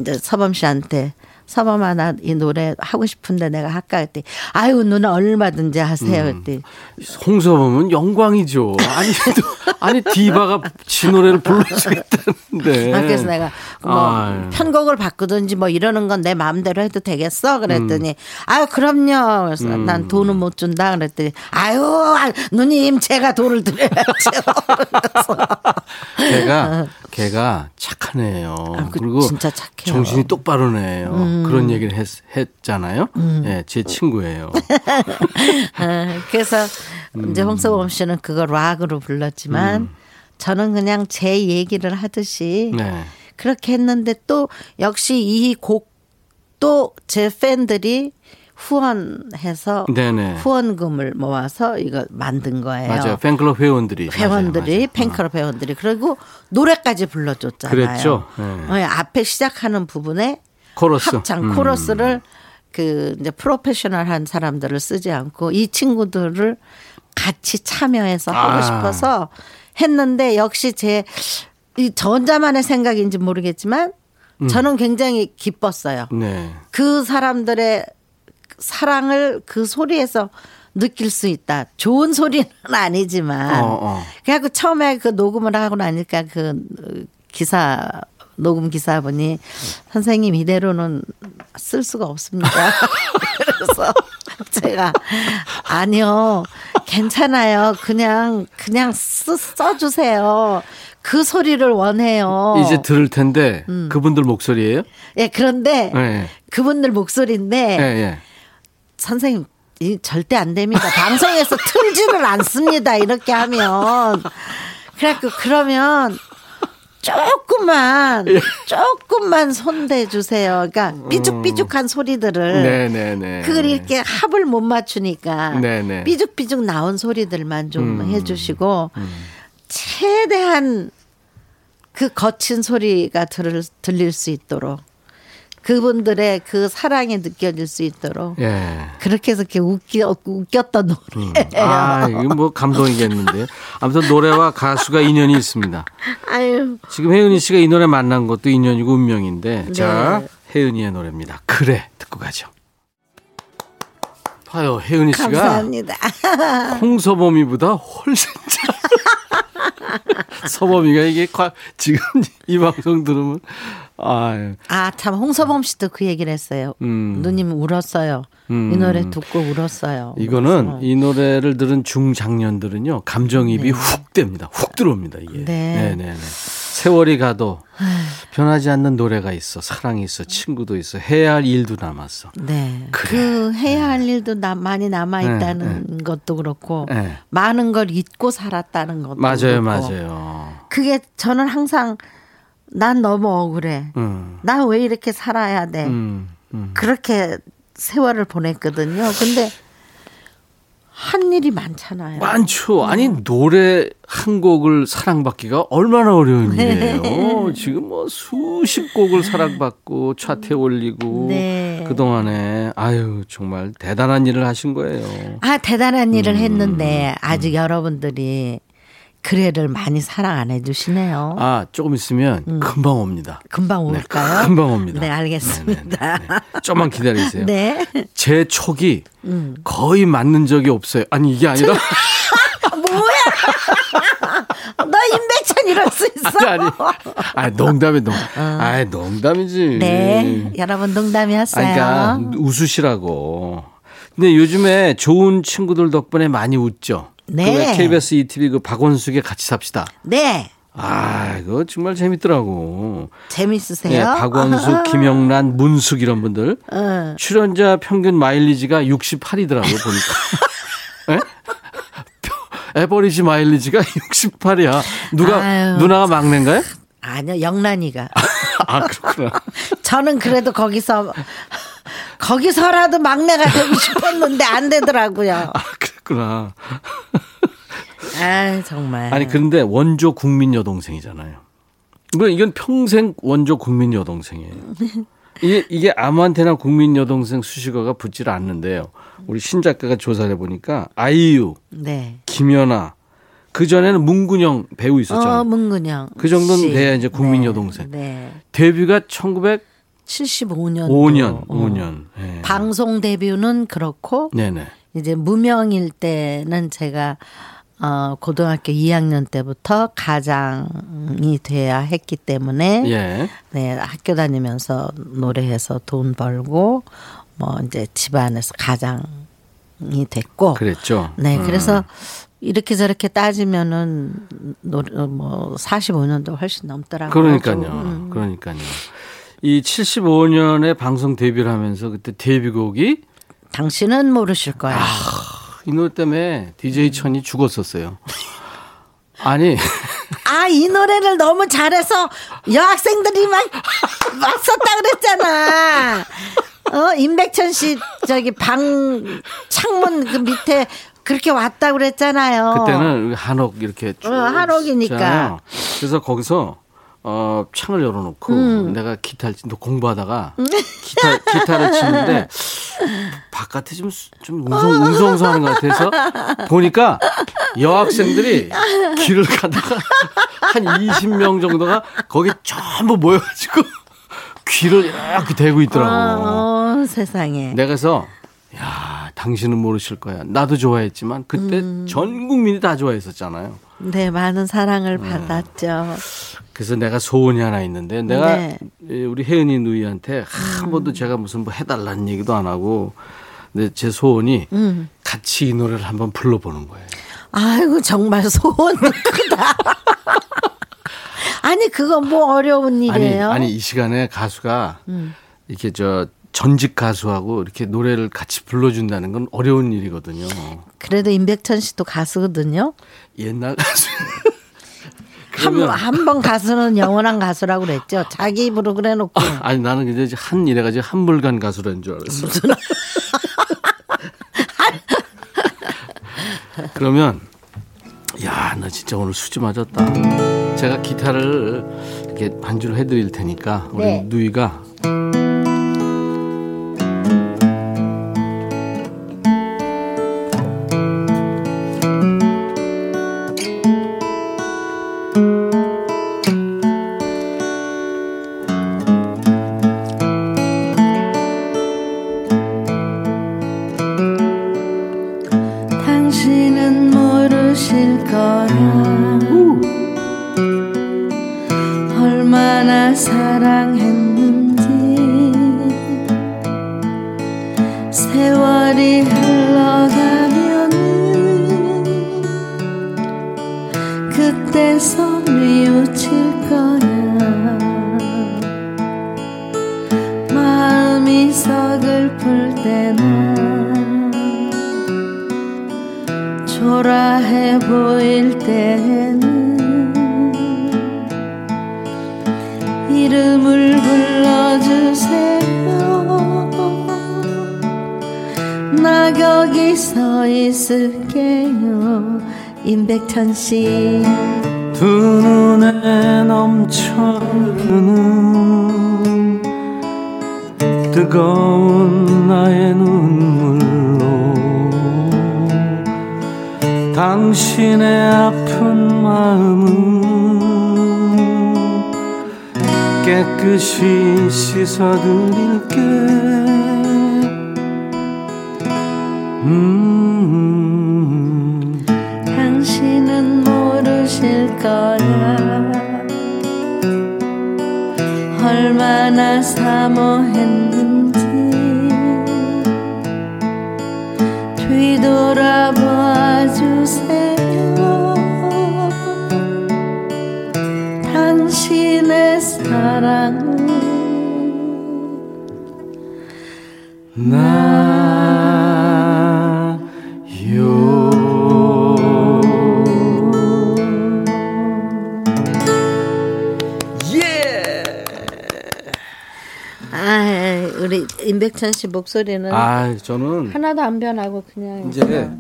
S6: 이제 서범 씨한테 서범아 나이 노래 하고 싶은데 내가 할까 했더니 아유 누나 얼마든지 하세요
S1: 음.
S6: 했더니
S1: 홍서범은 영광이죠. 아니, 또- 아니 디바가 지 노래를 불러주겠다는데.
S6: 아, 그래서 내가 뭐
S1: 아유.
S6: 편곡을 바꾸든지 뭐 이러는 건 내 마음대로 해도 되겠어 그랬더니 아유 그럼요 그래서
S1: 음.
S6: 난 돈은 못 준다 그랬더니 아유 아, 누님 제가 돈을 드려야죠 [laughs]
S1: 걔가 걔가 착한 애예요.
S6: 아, 그
S1: 그리고
S6: 진짜 착해요. 음.
S1: 정신이 똑바른 애예요. 그런 얘기를 했, 했잖아요. 예, 제 친구예요.
S6: 어, [laughs] 그래서 이제
S1: 음.
S6: 홍서범 씨는 그걸 락으로 불렀지만 저는 그냥 제 얘기를 하듯이
S1: 네.
S6: 그렇게 했는데 또 역시 이 곡도 제 팬들이 후원해서
S1: 네네.
S6: 후원금을 모아서 이걸 만든 거예요.
S1: 맞아요. 팬클럽 회원들이
S6: 회원들이
S1: 맞아요, 맞아요.
S6: 팬클럽 회원들이 그리고 노래까지 불러줬잖아요.
S1: 그랬죠. 네.
S6: 어, 앞에 시작하는 부분에
S1: 코러스.
S6: 합창
S1: 음.
S6: 코러스를 그 이제 프로페셔널한 사람들을 쓰지 않고 이 친구들을 같이 참여해서 하고
S1: 아.
S6: 싶어서 했는데 역시 제이저 혼자만의 생각인지 모르겠지만
S1: 음.
S6: 저는 굉장히 기뻤어요.
S1: 네.
S6: 그 사람들의 사랑을 그 소리에서 느낄 수 있다. 좋은 소리는 아니지만.
S1: 어, 어.
S6: 그래갖고 처음에 그 녹음을 하고 나니까 그 기사 녹음 기사분이 선생님 이대로는 쓸 수가 없습니다. [laughs] 그래서 제가 아니요 괜찮아요. 그냥 그냥 쓰, 써주세요. 그 소리를 원해요.
S1: 이제 들을 텐데
S6: 음.
S1: 그분들 목소리예요?
S6: 예 그런데
S1: 네.
S6: 그분들 목소리인데
S1: 예, 예.
S6: 선생님 이 절대 안 됩니다. 방송에서 틀지를 않습니다. 이렇게 하면 그래갖고 그러면 조금만
S1: 예.
S6: 조금만 손대 주세요. 그러니까 삐죽삐죽한 소리들을
S1: 네, 네, 네.
S6: 그걸 이렇게 합을 못 맞추니까
S1: 네, 네.
S6: 삐죽삐죽 나온 소리들만 좀
S1: 음.
S6: 해주시고 최대한 그 거친 소리가 들, 들릴 수 있도록 그분들의 그 사랑이 느껴질 수 있도록
S1: 예.
S6: 그렇게 해서 이렇게 웃겨, 웃겼던 노래예요.
S1: 아, 이거 뭐 감동이겠는데. 아무튼 노래와 가수가 인연이 있습니다.
S6: 아유,
S1: 지금 혜은이 씨가 이 노래 만난 것도 인연이고 운명인데. 자,
S6: 네.
S1: 혜은이의 노래입니다. 그래. 듣고 가죠. 봐요, 혜은이 씨가
S6: 감사합니다. [laughs]
S1: 홍서범이보다 훨씬 잘. [laughs] 서범이가 이게 과- 지금 이 방송 들으면 아,
S6: 아, 참, 홍서범 씨도 그 얘기를 했어요.
S1: 음.
S6: 누님 울었어요.
S1: 음.
S6: 이 노래 듣고 울었어요.
S1: 이거는
S6: 그래서
S1: 이 노래를 들은 중장년들은요 감정입이 훅 됩니다. 훅 들어옵니다 이게.
S6: 네.
S1: 네, 네, 네. 세월이 가도 변하지 않는 노래가 있어, 사랑이 있어, 친구도 있어, 해야 할 일도 남았어.
S6: 네.
S1: 그래.
S6: 그 해야 할 일도 나, 많이 남아 있다는
S1: 네,
S6: 것도 그렇고
S1: 네.
S6: 많은 걸 잊고 살았다는 것도
S1: 맞아요,
S6: 그렇고.
S1: 맞아요.
S6: 그게 저는 항상 난 너무 억울해.
S1: 음,
S6: 난왜 이렇게 살아야 돼?
S1: 음, 음.
S6: 그렇게 세월을 보냈거든요. 근데 한 일이 많잖아요.
S1: 많죠.
S6: 음.
S1: 아니 노래 한 곡을 사랑받기가 얼마나 어려운
S6: 네.
S1: 일이에요. 지금 뭐 수십 곡을 사랑받고 차트에 올리고
S6: 네.
S1: 그 동안에 아유 정말 대단한 일을 하신 거예요.
S6: 아 대단한 일을
S1: 음,
S6: 했는데 아직 여러분들이 그래를 많이 사랑 안 해주시네요.
S1: 아 조금 있으면 금방 옵니다.
S6: 금방
S1: 네,
S6: 올까요?
S1: 금방 옵니다.
S6: 네 알겠습니다.
S1: 좀만 기다리세요.
S6: 네.
S1: 제 촉이 거의 맞는 적이 없어요. 아니 이게 아니라 [laughs] [laughs]
S6: 너 임백천 이럴 수 있어?
S1: 아니 아니 아니 농담이 농. 아 농담이지.
S6: 네, 여러분 농담이었어요.
S1: 그러니까 웃으시라고. 근데 요즘에 좋은 친구들 덕분에 많이 웃죠.
S6: 네.
S1: 그 왜 KBS ETV 그 박원숙의 같이 삽시다.
S6: 네,
S1: 아, 이거 정말 재밌더라고.
S6: 재밌으세요?
S1: 네, 박원숙, [laughs] 김영란, 문숙 이런 분들.
S6: 어.
S1: 출연자 평균 마일리지가 68이더라고요, 보니까. [laughs] 예? 에버리지 마일리지가 68이야. 누가,
S6: 아유.
S1: 누나가 막내인가요?
S6: 아니요, 영란이가. [laughs]
S1: 아, 그렇구나.
S6: 저는 그래도 거기서 거기서라도 막내가 되고 싶었는데 안 되더라고요.
S1: 아, 그렇구나.
S6: 아 정말.
S1: 아니 그런데 원조 국민 여동생이잖아요. 뭐 이건 평생 원조 국민 여동생이에요. 이게 이게 아무한테나 국민 여동생 수식어가 붙질 않는데요. 우리 신 작가가 조사를 해보니까 아이유,
S6: 네.
S1: 김연아 그 전에는 문근영 배우 있었잖아요.
S6: 어 문근영.
S1: 그 정도는
S6: 씨.
S1: 돼야 이제 국민 여동생.
S6: 네.
S1: 데뷔가 1905년,
S6: 75년.
S1: 5년. 예.
S6: 방송 데뷔는 그렇고
S1: 네네.
S6: 이제 무명일 때는 제가 어 고등학교 2학년 때부터 가장이 돼야 했기 때문에
S1: 예.
S6: 네, 학교 다니면서 노래해서 돈 벌고 뭐 이제 집안에서 가장이 됐고
S1: 그랬죠.
S6: 네,
S1: 음.
S6: 그래서 이렇게 저렇게 따지면은 노래 뭐 45년도 훨씬 넘더라고요.
S1: 그러니까요.
S6: 음.
S1: 그러니까요. 이 75년에 방송 데뷔를 하면서 그때 데뷔곡이
S6: 당신은 모르실 거야.
S1: 이 노래 때문에 DJ 천이 죽었었어요. 아니, [laughs]
S6: 아, 이 노래를 너무 잘해서 여학생들이 막 [laughs] 왔었다 그랬잖아. 어, 임백천 씨 저기 방 창문 그 밑에 그렇게 왔다 그랬잖아요.
S1: 그때는 한옥 이렇게 쭉
S6: 어, 한옥이니까.
S1: 있잖아요. 그래서 거기서 어, 창을 열어놓고
S6: 음.
S1: 내가 기타를 치- 너 공부하다가 [laughs] 기타 기타를 치는데 바깥에 좀 좀 웅성 웅성서하는 것 같아서 보니까 여학생들이 길을 가다가 [laughs] 한 20명 정도가 거기 전부 모여가지고 귀를 이렇게 대고 있더라고.
S6: 어, 세상에.
S1: 내가 그래서 야 당신은 모르실 거야. 나도 좋아했지만 그때
S6: 음.
S1: 전 국민이 다 좋아했었잖아요.
S6: 네, 많은 사랑을
S1: 음.
S6: 받았죠.
S1: 그래서 내가 소원이 하나 있는데 내가
S6: 네.
S1: 이 우리 혜은이 누이한테 한 번도 제가 무슨 뭐 해달라는 얘기도 안 하고 근데 제 소원이
S6: 음.
S1: 같이 이 노래를 한번 불러보는 거예요.
S6: 아이고 정말 소원 크다. [laughs] 아니 그거 뭐 어려운
S1: 아니
S6: 일이에요? 음.
S1: 아니 이 시간에 가수가 이렇게 저 전직 가수하고 이렇게 노래를 같이 불러준다는 건 어려운 일이거든요.
S6: 그래도 임백천 씨도 가수거든요.
S1: 옛날 가수. [laughs]
S6: 한한 번 가수는 영원한 가수라고 그랬죠. 자기 입으로 그래놓고
S1: 아 니 나는 근데 이제 한 이래가지고 한물간 가수라는 줄 알았어. [laughs] 그러면 야 나 진짜 오늘 수지 맞았다. 제가 기타를 이렇게 반주를 해드릴 테니까 우리
S6: 네.
S1: 누이가
S6: 세월이 흘러가면은 그때서 뉘우칠 거야. 마음이 서글플 때나 초라해 보일 때 있을게요. 임백천 씨.
S1: 두 눈에 넘쳐흐르는 뜨거운 나의 눈물로 당신의 아픈 마음은 깨끗이 씻어드릴게. 음
S6: 거야 얼마나 사모했는지 뒤돌아봐 주세요. 당신의 사랑은 아, 우리 임백천 씨 목소리는
S1: 아 저는
S6: 하나도 안 변하고 그냥
S1: 이제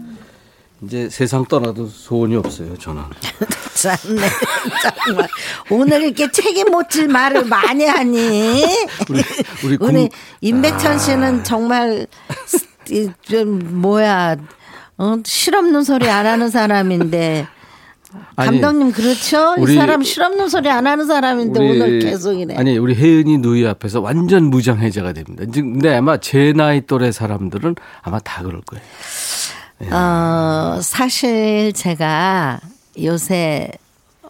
S1: 이제 세상 떠나도 소원이 없어요 저는. [laughs]
S6: 참네 정말. 오늘 이렇게 책임 못 질 말을 많이 하니.
S1: 우리 우리 군-
S6: 우리 임백천 씨는 정말 이, 좀 뭐야 어, 실없는 소리 안 하는 사람인데
S1: 아니,
S6: 감독님 그렇죠?
S1: 우리-
S6: 이 사람 실없는 소리 안 하는 사람인데
S1: 우리-
S6: 오늘 계속이네.
S1: 아니 우리 혜은이 누이 앞에서 완전 무장해제가 됩니다. 근데 아마 제 나이 또래 사람들은 아마 다 그럴 거예요.
S6: 어, 사실 제가 요새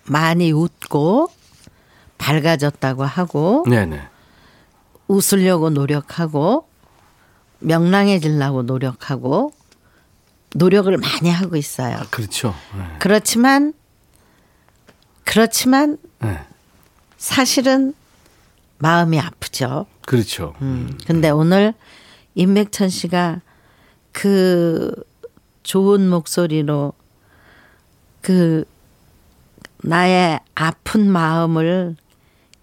S6: 많이 웃고 밝아졌다고 하고
S1: 네네.
S6: 웃으려고 노력하고 명랑해지려고 노력하고 노력을 많이 하고 있어요.
S1: 그렇죠. 네.
S6: 그렇지만 그렇지만
S1: 네.
S6: 사실은 마음이 아프죠.
S1: 그렇죠.
S6: 음. 근데 오늘 임백천 씨가 그 좋은 목소리로 그 나의 아픈 마음을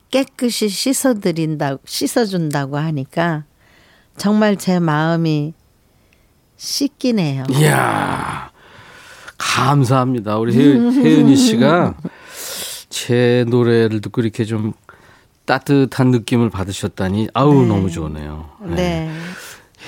S6: 깨끗이 씻어드린다고 씻어준다고 하니까 정말 제 마음이 씻기네요.
S1: 이야 감사합니다. 우리 혜, 혜은이 씨가 제 노래를 듣고 이렇게 좀 따뜻한 느낌을 받으셨다니 아우 너무 좋네요.
S6: 네.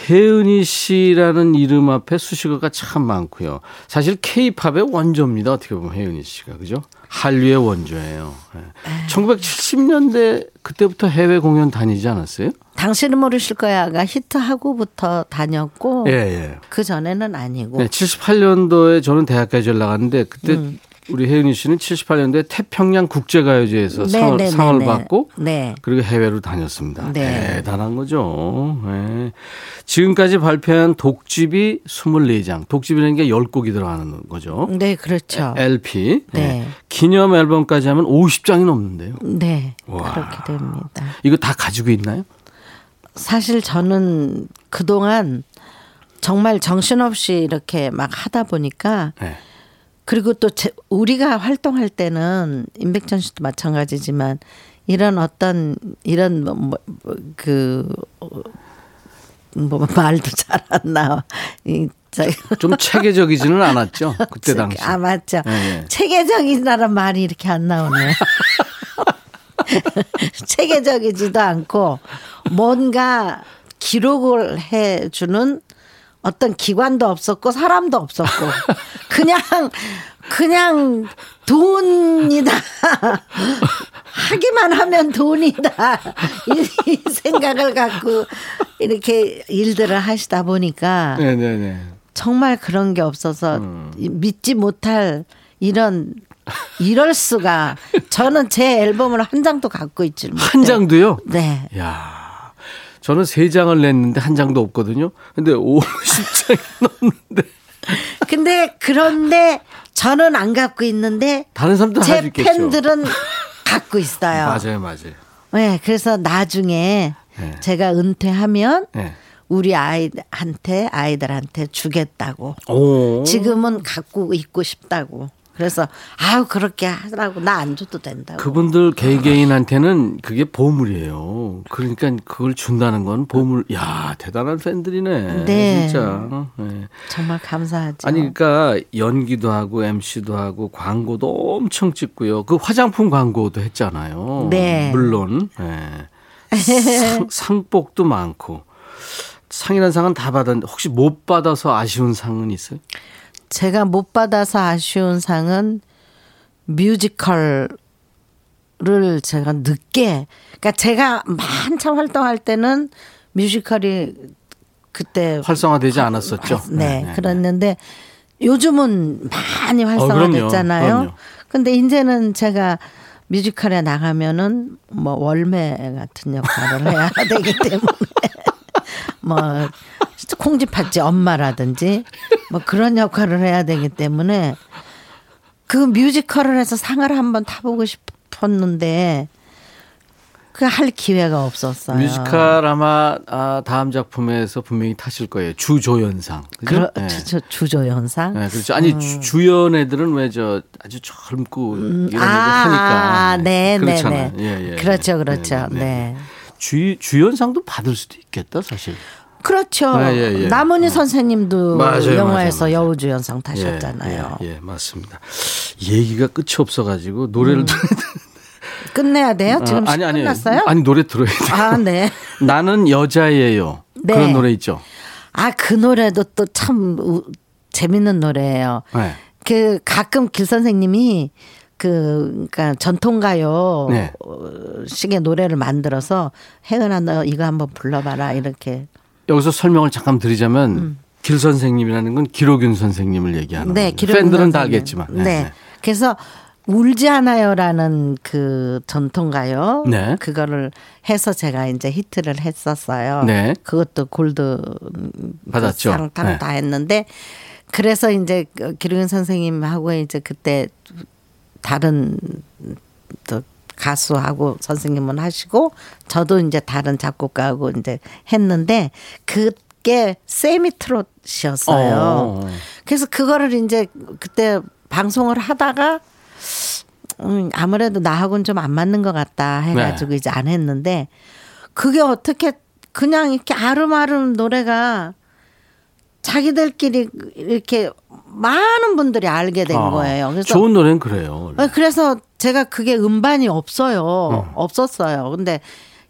S1: 혜은이 씨라는 이름 앞에 수식어가 참 많고요. 사실 케이팝의 원조입니다. 어떻게 보면 혜은이 씨가 그죠? 한류의 원조예요. 예. 1970년대 그때부터 해외 공연 다니지 않았어요?
S6: 당신은 모르실 거야가 히트하고부터 다녔고
S1: 예, 예.
S6: 그 전에는 아니고
S1: 네, 78년도에 저는 대학까지 올라갔는데 그때
S6: 음.
S1: 우리 혜은이 씨는 78년도에 태평양 국제가요제에서
S6: 네,
S1: 상을,
S6: 네, 네,
S1: 상을
S6: 네.
S1: 받고
S6: 네.
S1: 그리고 해외로 다녔습니다.
S6: 네.
S1: 대단한 거죠. 네. 지금까지 발표한 독집이 24장. 독집이라는 게 10곡이 들어가는 거죠.
S6: 네, 그렇죠.
S1: LP.
S6: 네.
S1: 기념 앨범까지 하면 50장이 넘는데요.
S6: 네.
S1: 와.
S6: 그렇게 됩니다.
S1: 이거 다 가지고 있나요?
S6: 사실 저는 그동안 정말 정신없이 이렇게 막 하다 보니까
S1: 네.
S6: 그리고 또 제, 우리가 활동할 때는 임백천 씨도 마찬가지지만 이런 어떤 이런 뭐, 뭐, 뭐, 그, 뭐 말도 잘 안 나와. 이, 저,
S1: 좀 체계적이지는 않았죠. 그때 당시.
S6: 아 맞죠.
S1: 예, 예.
S6: 체계적이라는 말이 이렇게 안 나오네요. [laughs] 체계적이지도 않고 뭔가 기록을 해주는 어떤 기관도 없었고 사람도 없었고 [laughs] 그냥 그냥 돈이다 하기만 하면 돈이다 이, 이 생각을 갖고 이렇게 일들을 하시다 보니까
S1: 네네네.
S6: 정말 그런 게 없어서 이- 믿지 못할 이런 이럴 수가 저는 제 앨범을 한 장도 갖고 있지 못해요.
S1: 한 장도요?
S6: 네.
S1: 야 저는 세 장을 냈는데 한 장도 없거든요. 근데 50장이 [laughs] 넘는데
S6: 근데 그런데 저는 안 갖고 있는데
S1: 다른 사람도
S6: 제. 팬들은 갖고 있어요.
S1: 맞아요, 맞아요.
S6: 네, 그래서 나중에
S1: 네.
S6: 제가 은퇴하면
S1: 네.
S6: 우리 아이한테 아이들한테 주겠다고.
S1: 오.
S6: 지금은 갖고 있고 싶다고. 그래서 아우 그렇게 하라고 나 안 줘도 된다고.
S1: 그분들 개개인한테는 그게 보물이에요. 그러니까 그걸 준다는 건 보물. 야 대단한 팬들이네.
S6: 네.
S1: 진짜. 네.
S6: 정말 감사하죠.
S1: 아니 그러니까 연기도 하고 MC도 하고 광고도 엄청 찍고요. 그 화장품 광고도 했잖아요.
S6: 네.
S1: 물론 네. 상, [laughs] 상복도 많고 상이란 상은 다 받았는데 혹시 못 받아서 아쉬운 상은 있어요?
S6: 제가 못 받아서 아쉬운 상은 뮤지컬을 제가 늦게 그러니까 제가 한참 활동할 때는 뮤지컬이 그때
S1: 활성화되지 않았었죠.
S6: 네, 그랬는데 요즘은 많이
S1: 어.
S6: 활성화됐잖아요.
S1: 그럼요.
S6: 근데 이제는 제가 뮤지컬에 나가면은 뭐 월매 같은 역할을 해야 되기 때문에 [laughs] 뭐 콩쥐팥쥐 엄마라든지 뭐 그런 역할을 해야 되기 때문에 그 뮤지컬을 해서 상을 한번 타보고 싶었는데 그 할 기회가 없었어요.
S1: 뮤지컬 아마 아, 다음 작품에서 분명히 타실 거예요. 주조연상. 그죠?
S6: 그러,
S1: 네.
S6: 주, 주조 현상.
S1: 네, 그렇죠. 아니 주- 주연 애들은 왜 저 아주 젊고 이런 애들
S6: 아,
S1: 하니까
S6: 네, 네. 네.
S1: 예, 예,
S6: 그렇죠,
S1: 예.
S6: 그렇죠. 네.
S1: 주 주연상도 받을 수도 있겠다 사실.
S6: 그렇죠.
S1: 네, 예, 예.
S6: 남은희 선생님도
S1: 맞아요,
S6: 영화에서
S1: 맞아요, 맞아요.
S6: 여우주연상 타셨잖아요.
S1: 예, 예, 예, 맞습니다. 얘기가 끝이 없어가지고 노래를
S6: 음. 끝내야 돼요? 지금
S1: 아, 아니 아니
S6: 끝났어요?
S1: 아니 노래 들어야 돼.
S6: 아, 네. [laughs]
S1: 나는 여자예요.
S6: 네.
S1: 그런 노래 있죠.
S6: 아, 그 노래도 또 참 재밌는 노래예요.
S1: 네.
S6: 그 가끔 길 선생님이 그 그러니까 전통가요
S1: 네.
S6: 어, 식의 노래를 만들어서 혜은아 너 이거 한번 불러봐라 이렇게
S1: 여기서 설명을 잠깐 드리자면 길 선생님이라는 건 기록윤 선생님을 얘기하는
S6: 음. 네,
S1: 팬들은 다. 알겠지만.
S6: 네. 그래서 울지 않아요라는 그 전통가요.
S1: 네.
S6: 그거를 해서 제가 이제 히트를 했었어요.
S1: 네.
S6: 그것도 골드
S1: 받았죠.
S6: 상탕
S1: 네.
S6: 다 했는데 그래서 이제 그 기록윤 선생님하고 이제 그때 다른 또 가수하고 선생님은 하시고 저도 이제 다른 작곡가하고 이제 했는데 그게 세미 트롯이었어요.
S1: 어.
S6: 그래서 그거를 이제 그때 방송을 하다가 음, 아무래도 나하고는 좀 안 맞는 것 같다 해가지고
S1: 네.
S6: 이제 안 했는데 그게 어떻게 그냥 이렇게 아름아름 노래가 자기들끼리 이렇게 많은 분들이 알게 된
S1: 아,
S6: 거예요. 그래서
S1: 좋은 노래는 그래요. 원래.
S6: 어, 그래서 제가 그게 음반이 없어요. 없었어요. 근데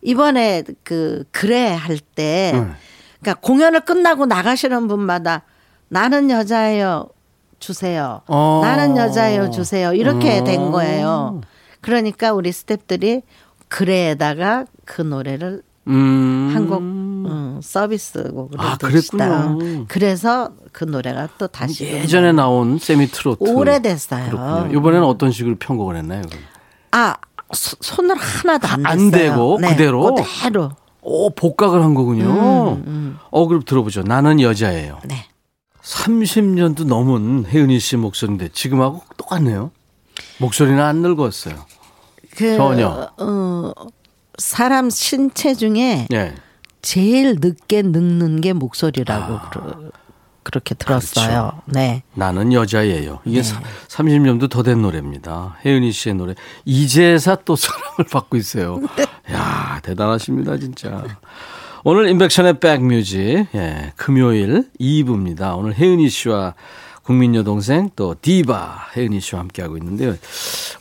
S6: 이번에 그 그래 할때
S1: 응.
S6: 그러니까 공연을 끝나고 나가시는 분마다 나는 여자예요 주세요.
S1: 어.
S6: 나는 여자예요 주세요. 이렇게
S1: 어.
S6: 된 거예요. 그러니까 우리 스탭들이 그래에다가 그 노래를
S1: 음.
S6: 한곡 음, 서비스곡으로
S1: 아.
S6: 그래서 그 노래가 또 다시
S1: 예전에 나온 세미 트로트.
S6: 오래됐어요.
S1: 그렇군요. 이번에는 어떤 식으로 편곡을 했나요? 그럼?
S6: 아 소- 손을 하나도 안,
S1: 안. 대고
S6: 네,
S1: 그대로?
S6: 그대로.
S1: 오, 복각을 한 거군요.
S6: 음,
S1: 어, 그럼 들어보죠. 나는 여자예요.
S6: 네.
S1: 30년도 넘은 혜은이 씨 목소리인데 지금하고 똑같네요. 목소리는 안 늙었어요.
S6: 그,
S1: 전혀.
S6: 어, 사람 신체 중에
S1: 예.
S6: 제일 늦게 늙는 게 목소리라고
S1: 아.
S6: 그렇게 들었어요.
S1: 그렇죠.
S6: 네.
S1: 나는 여자예요. 이게 사- 30년도 더 된 노래입니다. 혜은이 씨의 노래. 이제사 또 [laughs] 사랑을 받고 있어요. [laughs] 야 대단하십니다, 진짜. 오늘 인백션의 백뮤직, 예, 금요일 2부입니다. 오늘 혜은이 씨와 국민 여동생 또 디바 혜은이 씨와 함께하고 있는데요.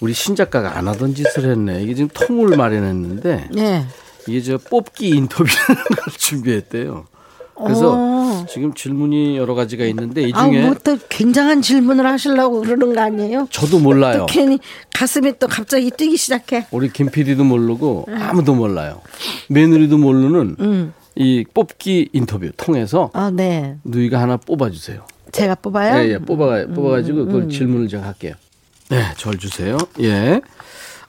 S1: 우리 신작가가 안 하던 짓을 했네. 이게 지금 통을 마련했는데
S6: 네.
S1: 이게 저 뽑기 인터뷰를 [laughs] 준비했대요. 그래서
S6: 오.
S1: 지금 질문이 여러 가지가 있는데 이
S6: 아,
S1: 중에
S6: 뭐또 굉장한 질문을 하시려고 그러는 거 아니에요?
S1: 저도 몰라요.
S6: 또 괜히 가슴이 또 갑자기 뛰기 시작해.
S1: 우리 김 PD도 모르고 아무도 몰라요. 며느리도 모르는
S6: 음.
S1: 이 뽑기 인터뷰 통해서
S6: 아, 네.
S1: 누이가 하나 뽑아주세요.
S6: 제가 뽑아요?
S1: 예, 예, 뽑아 뽑아가지고 그걸 질문을 제가 할게요. 네, 절 주세요. 예.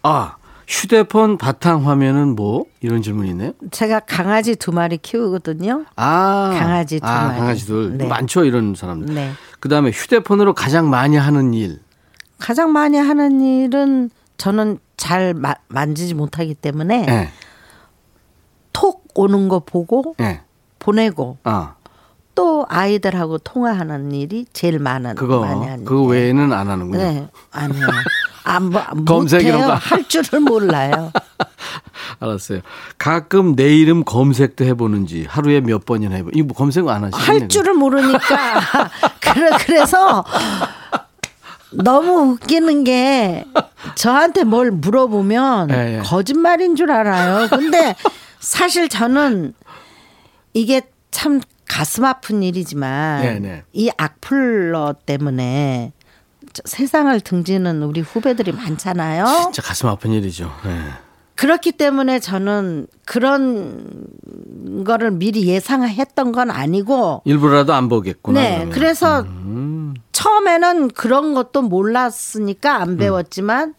S1: 아, 휴대폰 바탕 화면은 뭐 이런 질문이 있네요.
S6: 제가 강아지 두 마리 키우거든요.
S1: 아,
S6: 강아지 두
S1: 아,
S6: 마리.
S1: 강아지들
S6: 네.
S1: 많죠 이런 사람들.
S6: 네.
S1: 그 다음에 휴대폰으로 가장 많이 하는 일.
S6: 가장 많이 하는 일은 저는 잘 마- 만지지 못하기 때문에
S1: 예,
S6: 톡 오는 거 보고
S1: 예.
S6: 보내고
S1: 아,
S6: 또 아이들하고 통화하는 일이 제일 많은
S1: 그거
S6: 많이 하는
S1: 그거
S6: 일.
S1: 외에는 안 하는군요.
S6: 네 아니요 안 뭐,
S1: 검색 이런
S6: 못해요
S1: 거.
S6: 할 줄을 몰라요 [laughs]
S1: 알았어요. 가끔 내 이름 검색도 해보는지 하루에 몇 번이나 해보. 이거 뭐 검색 안 하시네요.
S6: 할 줄을 모르니까 [laughs] [laughs] 그래 그래서 너무 웃기는 게 저한테 뭘 물어보면
S1: 예, 예.
S6: 거짓말인 줄 알아요. 근데 사실 저는 이게 참 가슴 아픈 일이지만
S1: 네, 네.
S6: 이 악플러 때문에 저- 세상을 등지는 우리 후배들이 많잖아요.
S1: 진짜 가슴 아픈 일이죠. 네.
S6: 그렇기 때문에 저는 그런 거를 미리 예상했던 건 아니고
S1: 일부러라도 안 보겠구나.
S6: 네,
S1: 그러면.
S6: 그래서
S1: 음.
S6: 처음에는 그런 것도 몰랐으니까 안 배웠지만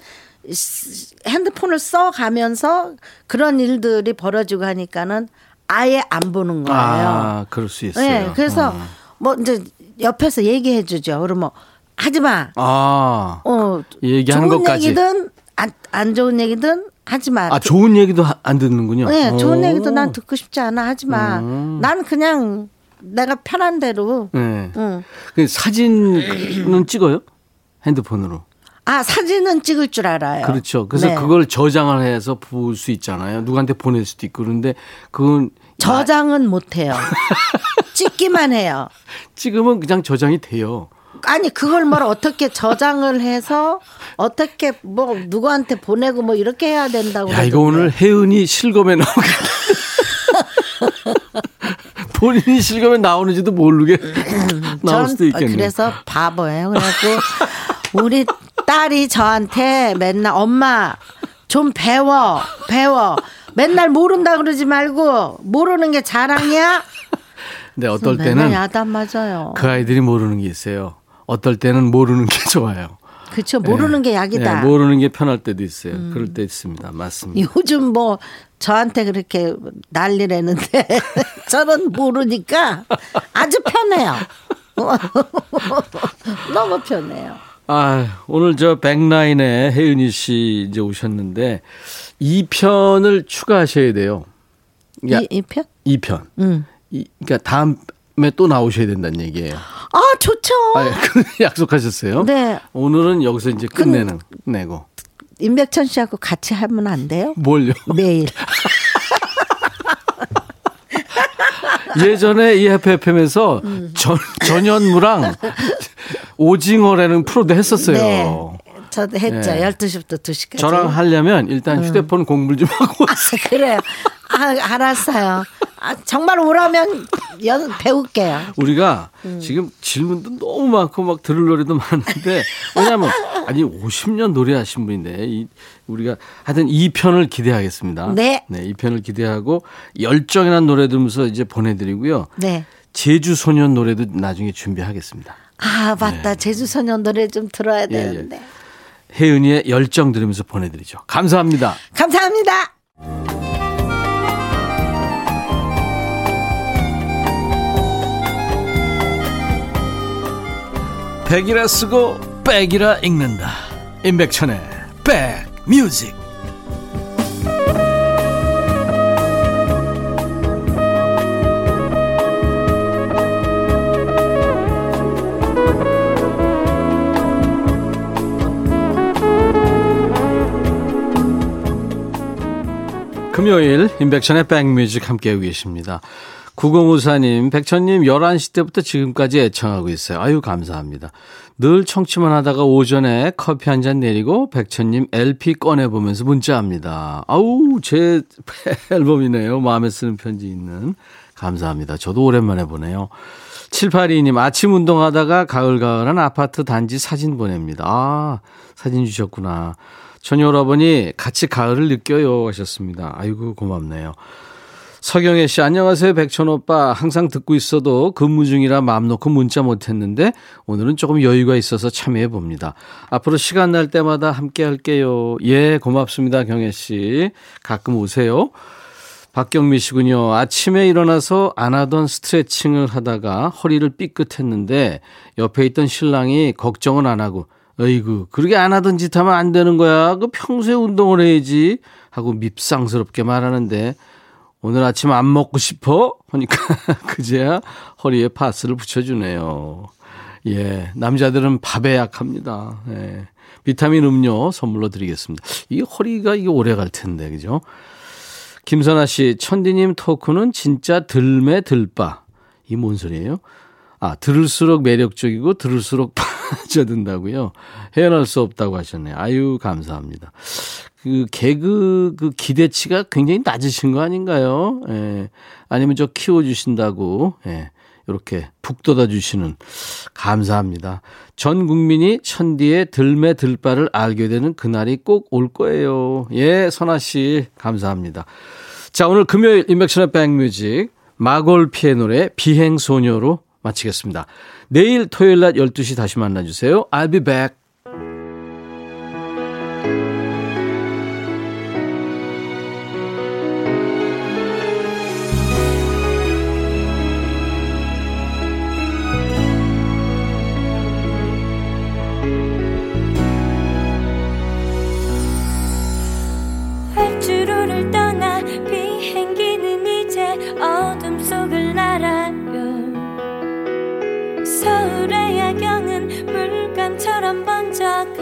S6: 시- 핸드폰을 써 가면서 그런 일들이 벌어지고 하니까는 아예 안 보는 거예요.
S1: 아, 그럴 수 있어요.
S6: 네, 그래서
S1: 어.
S6: 뭐 이제 옆에서 얘기해 주죠. 그러면 하지 마.
S1: 아,
S6: 어,
S1: 얘기하는
S6: 좋은
S1: 것까지.
S6: 얘기든 안, 안 좋은 얘기든 하지 마.
S1: 아, 좋은 얘기도 하- 안 듣는군요.
S6: 네, 좋은
S1: 오.
S6: 얘기도 난 듣고 싶지 않아. 하지 마.
S1: 음.
S6: 난 그냥 내가 편한 대로.
S1: 네.
S6: 응.
S1: 그 사진은 찍어요? 핸드폰으로.
S6: 아 사진은 찍을 줄 알아요.
S1: 그렇죠. 그래서
S6: 네.
S1: 그걸 저장을 해서 볼 수 있잖아요. 누구한테 보낼 수도 있고 그런데 그건
S6: 저장은 못 해요. [laughs] 찍기만 해요.
S1: 찍으면 그냥 저장이 돼요.
S6: 아니 그걸 뭘 어떻게 저장을 해서 어떻게 뭐 누구한테 보내고 뭐 이렇게 해야 된다고.
S1: 야, 이거
S6: 그러던데.
S1: 오늘 혜은이 실검에 나오겠다. [laughs] 본인이 실검에 나오는지도 모르게 나올
S6: 전
S1: 수도 있겠네요.
S6: 그래서 바보예요. 그래갖고 우리 딸이 저한테 맨날 엄마 좀 배워 배워 맨날 모른다 그러지 말고 모르는 게 자랑이야.
S1: 근데 [laughs] 어떨
S6: 맨날
S1: 때는
S6: 야단 맞아요.
S1: 그 아이들이 모르는 게 있어요. 어떨 때는 모르는 게 [laughs] 좋아요.
S6: 그렇죠. 모르는 게 약이다. 음.
S1: 네, 모르는 게 편할 때도 있어요. 그럴 때 있습니다. 맞습니다.
S6: 요즘 뭐 저한테 그렇게 난리라는데 [laughs] 저는 모르니까 아주 편해요. [laughs] 너무 편해요.
S1: 아, 오늘 저 백라인에 혜은이 씨 이제 오셨는데 2편을 추가하셔야 돼요. 야,
S6: 이, 이 편?
S1: 2편.
S6: 음.
S1: 이, 그러니까 다음에 또 나오셔야 된다는 얘기예요.
S6: 아 좋죠.
S1: 아, 예, [laughs] 약속하셨어요?
S6: 네.
S1: 오늘은 여기서 이제 끝내는 내고
S6: 임백천 씨하고 같이 하면 안 돼요?
S1: 뭘요?
S6: 매일. [laughs]
S1: 예전에 이 FFM에서 전 전현무랑 오징어라는 프로도 했었어요.
S6: 네. 저도 했죠.
S1: 네.
S6: 12시부터 2시까지.
S1: 저랑 하려면 일단 휴대폰 공부를 좀 하고
S6: 아, 그래요. 아, 알았어요. 아, 정말 오라면 연, 배울게요.
S1: 우리가
S6: 음.
S1: 지금 질문도 너무 많고 막 들을 노래도 많은데 왜냐하면 아니 50년 노래하신 분인데 이 우리가 하여튼 2편을 기대하겠습니다.
S6: 네.
S1: 네, 2편을 기대하고 열정이란 노래 들으면서 이제 보내드리고요.
S6: 네.
S1: 제주 소년 노래도 나중에 준비하겠습니다.
S6: 아, 맞다. 제주 소년 노래 좀 들어야
S1: 예.
S6: 되는데.
S1: 혜은이의 열정 들으면서 보내드리죠. 감사합니다.
S6: 감사합니다.
S1: 백이라 쓰고 백이라 읽는다. 임백천의 백뮤직. 금요일 임백천의 백뮤직 함께하고 계십니다. 9054님, 백천님 11시 때부터 지금까지 애청하고 있어요. 아유, 감사합니다. 늘 청취만 하다가 오전에 커피 한 잔 내리고 백천님 LP 꺼내보면서 문자합니다. 아우, 제 [laughs] 앨범이네요. 마음에 쓰는 편지 있는. 감사합니다. 저도 오랜만에 보네요. 7822님, 아침 운동하다가 가을가을한 아파트 단지 사진 보냅니다. 아, 사진 주셨구나. 전여러분이 같이 가을을 느껴요 하셨습니다. 아이고, 고맙네요. 서경혜 씨, 안녕하세요. 백천 오빠. 항상 듣고 있어도 근무 중이라 마음 놓고 문자 못했는데 오늘은 조금 여유가 있어서 참여해 봅니다. 앞으로 시간 날 때마다 함께 할게요. 예, 고맙습니다. 경혜 씨. 가끔 오세요. 박경미 씨군요. 아침에 일어나서 안 하던 스트레칭을 하다가 허리를 삐끗했는데 옆에 있던 신랑이 걱정은 안 하고 어이구, 그렇게 안 하던 짓 하면 안 되는 거야. 그 평소에 운동을 해야지. 하고 밉상스럽게 말하는데 오늘 아침 안 먹고 싶어? 하니까 [laughs] 그제야 허리에 파스를 붙여주네요. 예, 남자들은 밥에 약합니다. 예. 비타민 음료 선물로 드리겠습니다. 이 허리가 이게 오래 갈 텐데, 그죠? 김선아 씨, 천디님 토크는 진짜 들매 들바. 이 뭔 소리예요? 아, 들을수록 매력적이고 들을수록 빠져든다고요. 헤어날 수 없다고 하셨네요. 아유, 감사합니다. 그 개그 그 기대치가 굉장히 낮으신 거 아닌가요? 예. 아니면 저 키워 주신다고, 예. 이렇게 북돋아 주시는 감사합니다. 전 국민이 천디의 들매 들바를 알게 되는 그날이 꼭 올 거예요. 예, 선아 씨 감사합니다. 자, 오늘 금요일 인백션의 백뮤직 마골피의 노래 비행소녀로 마치겠습니다. 내일 토요일 낮 12시 다시 만나주세요. I'll be back. 별은 번쩍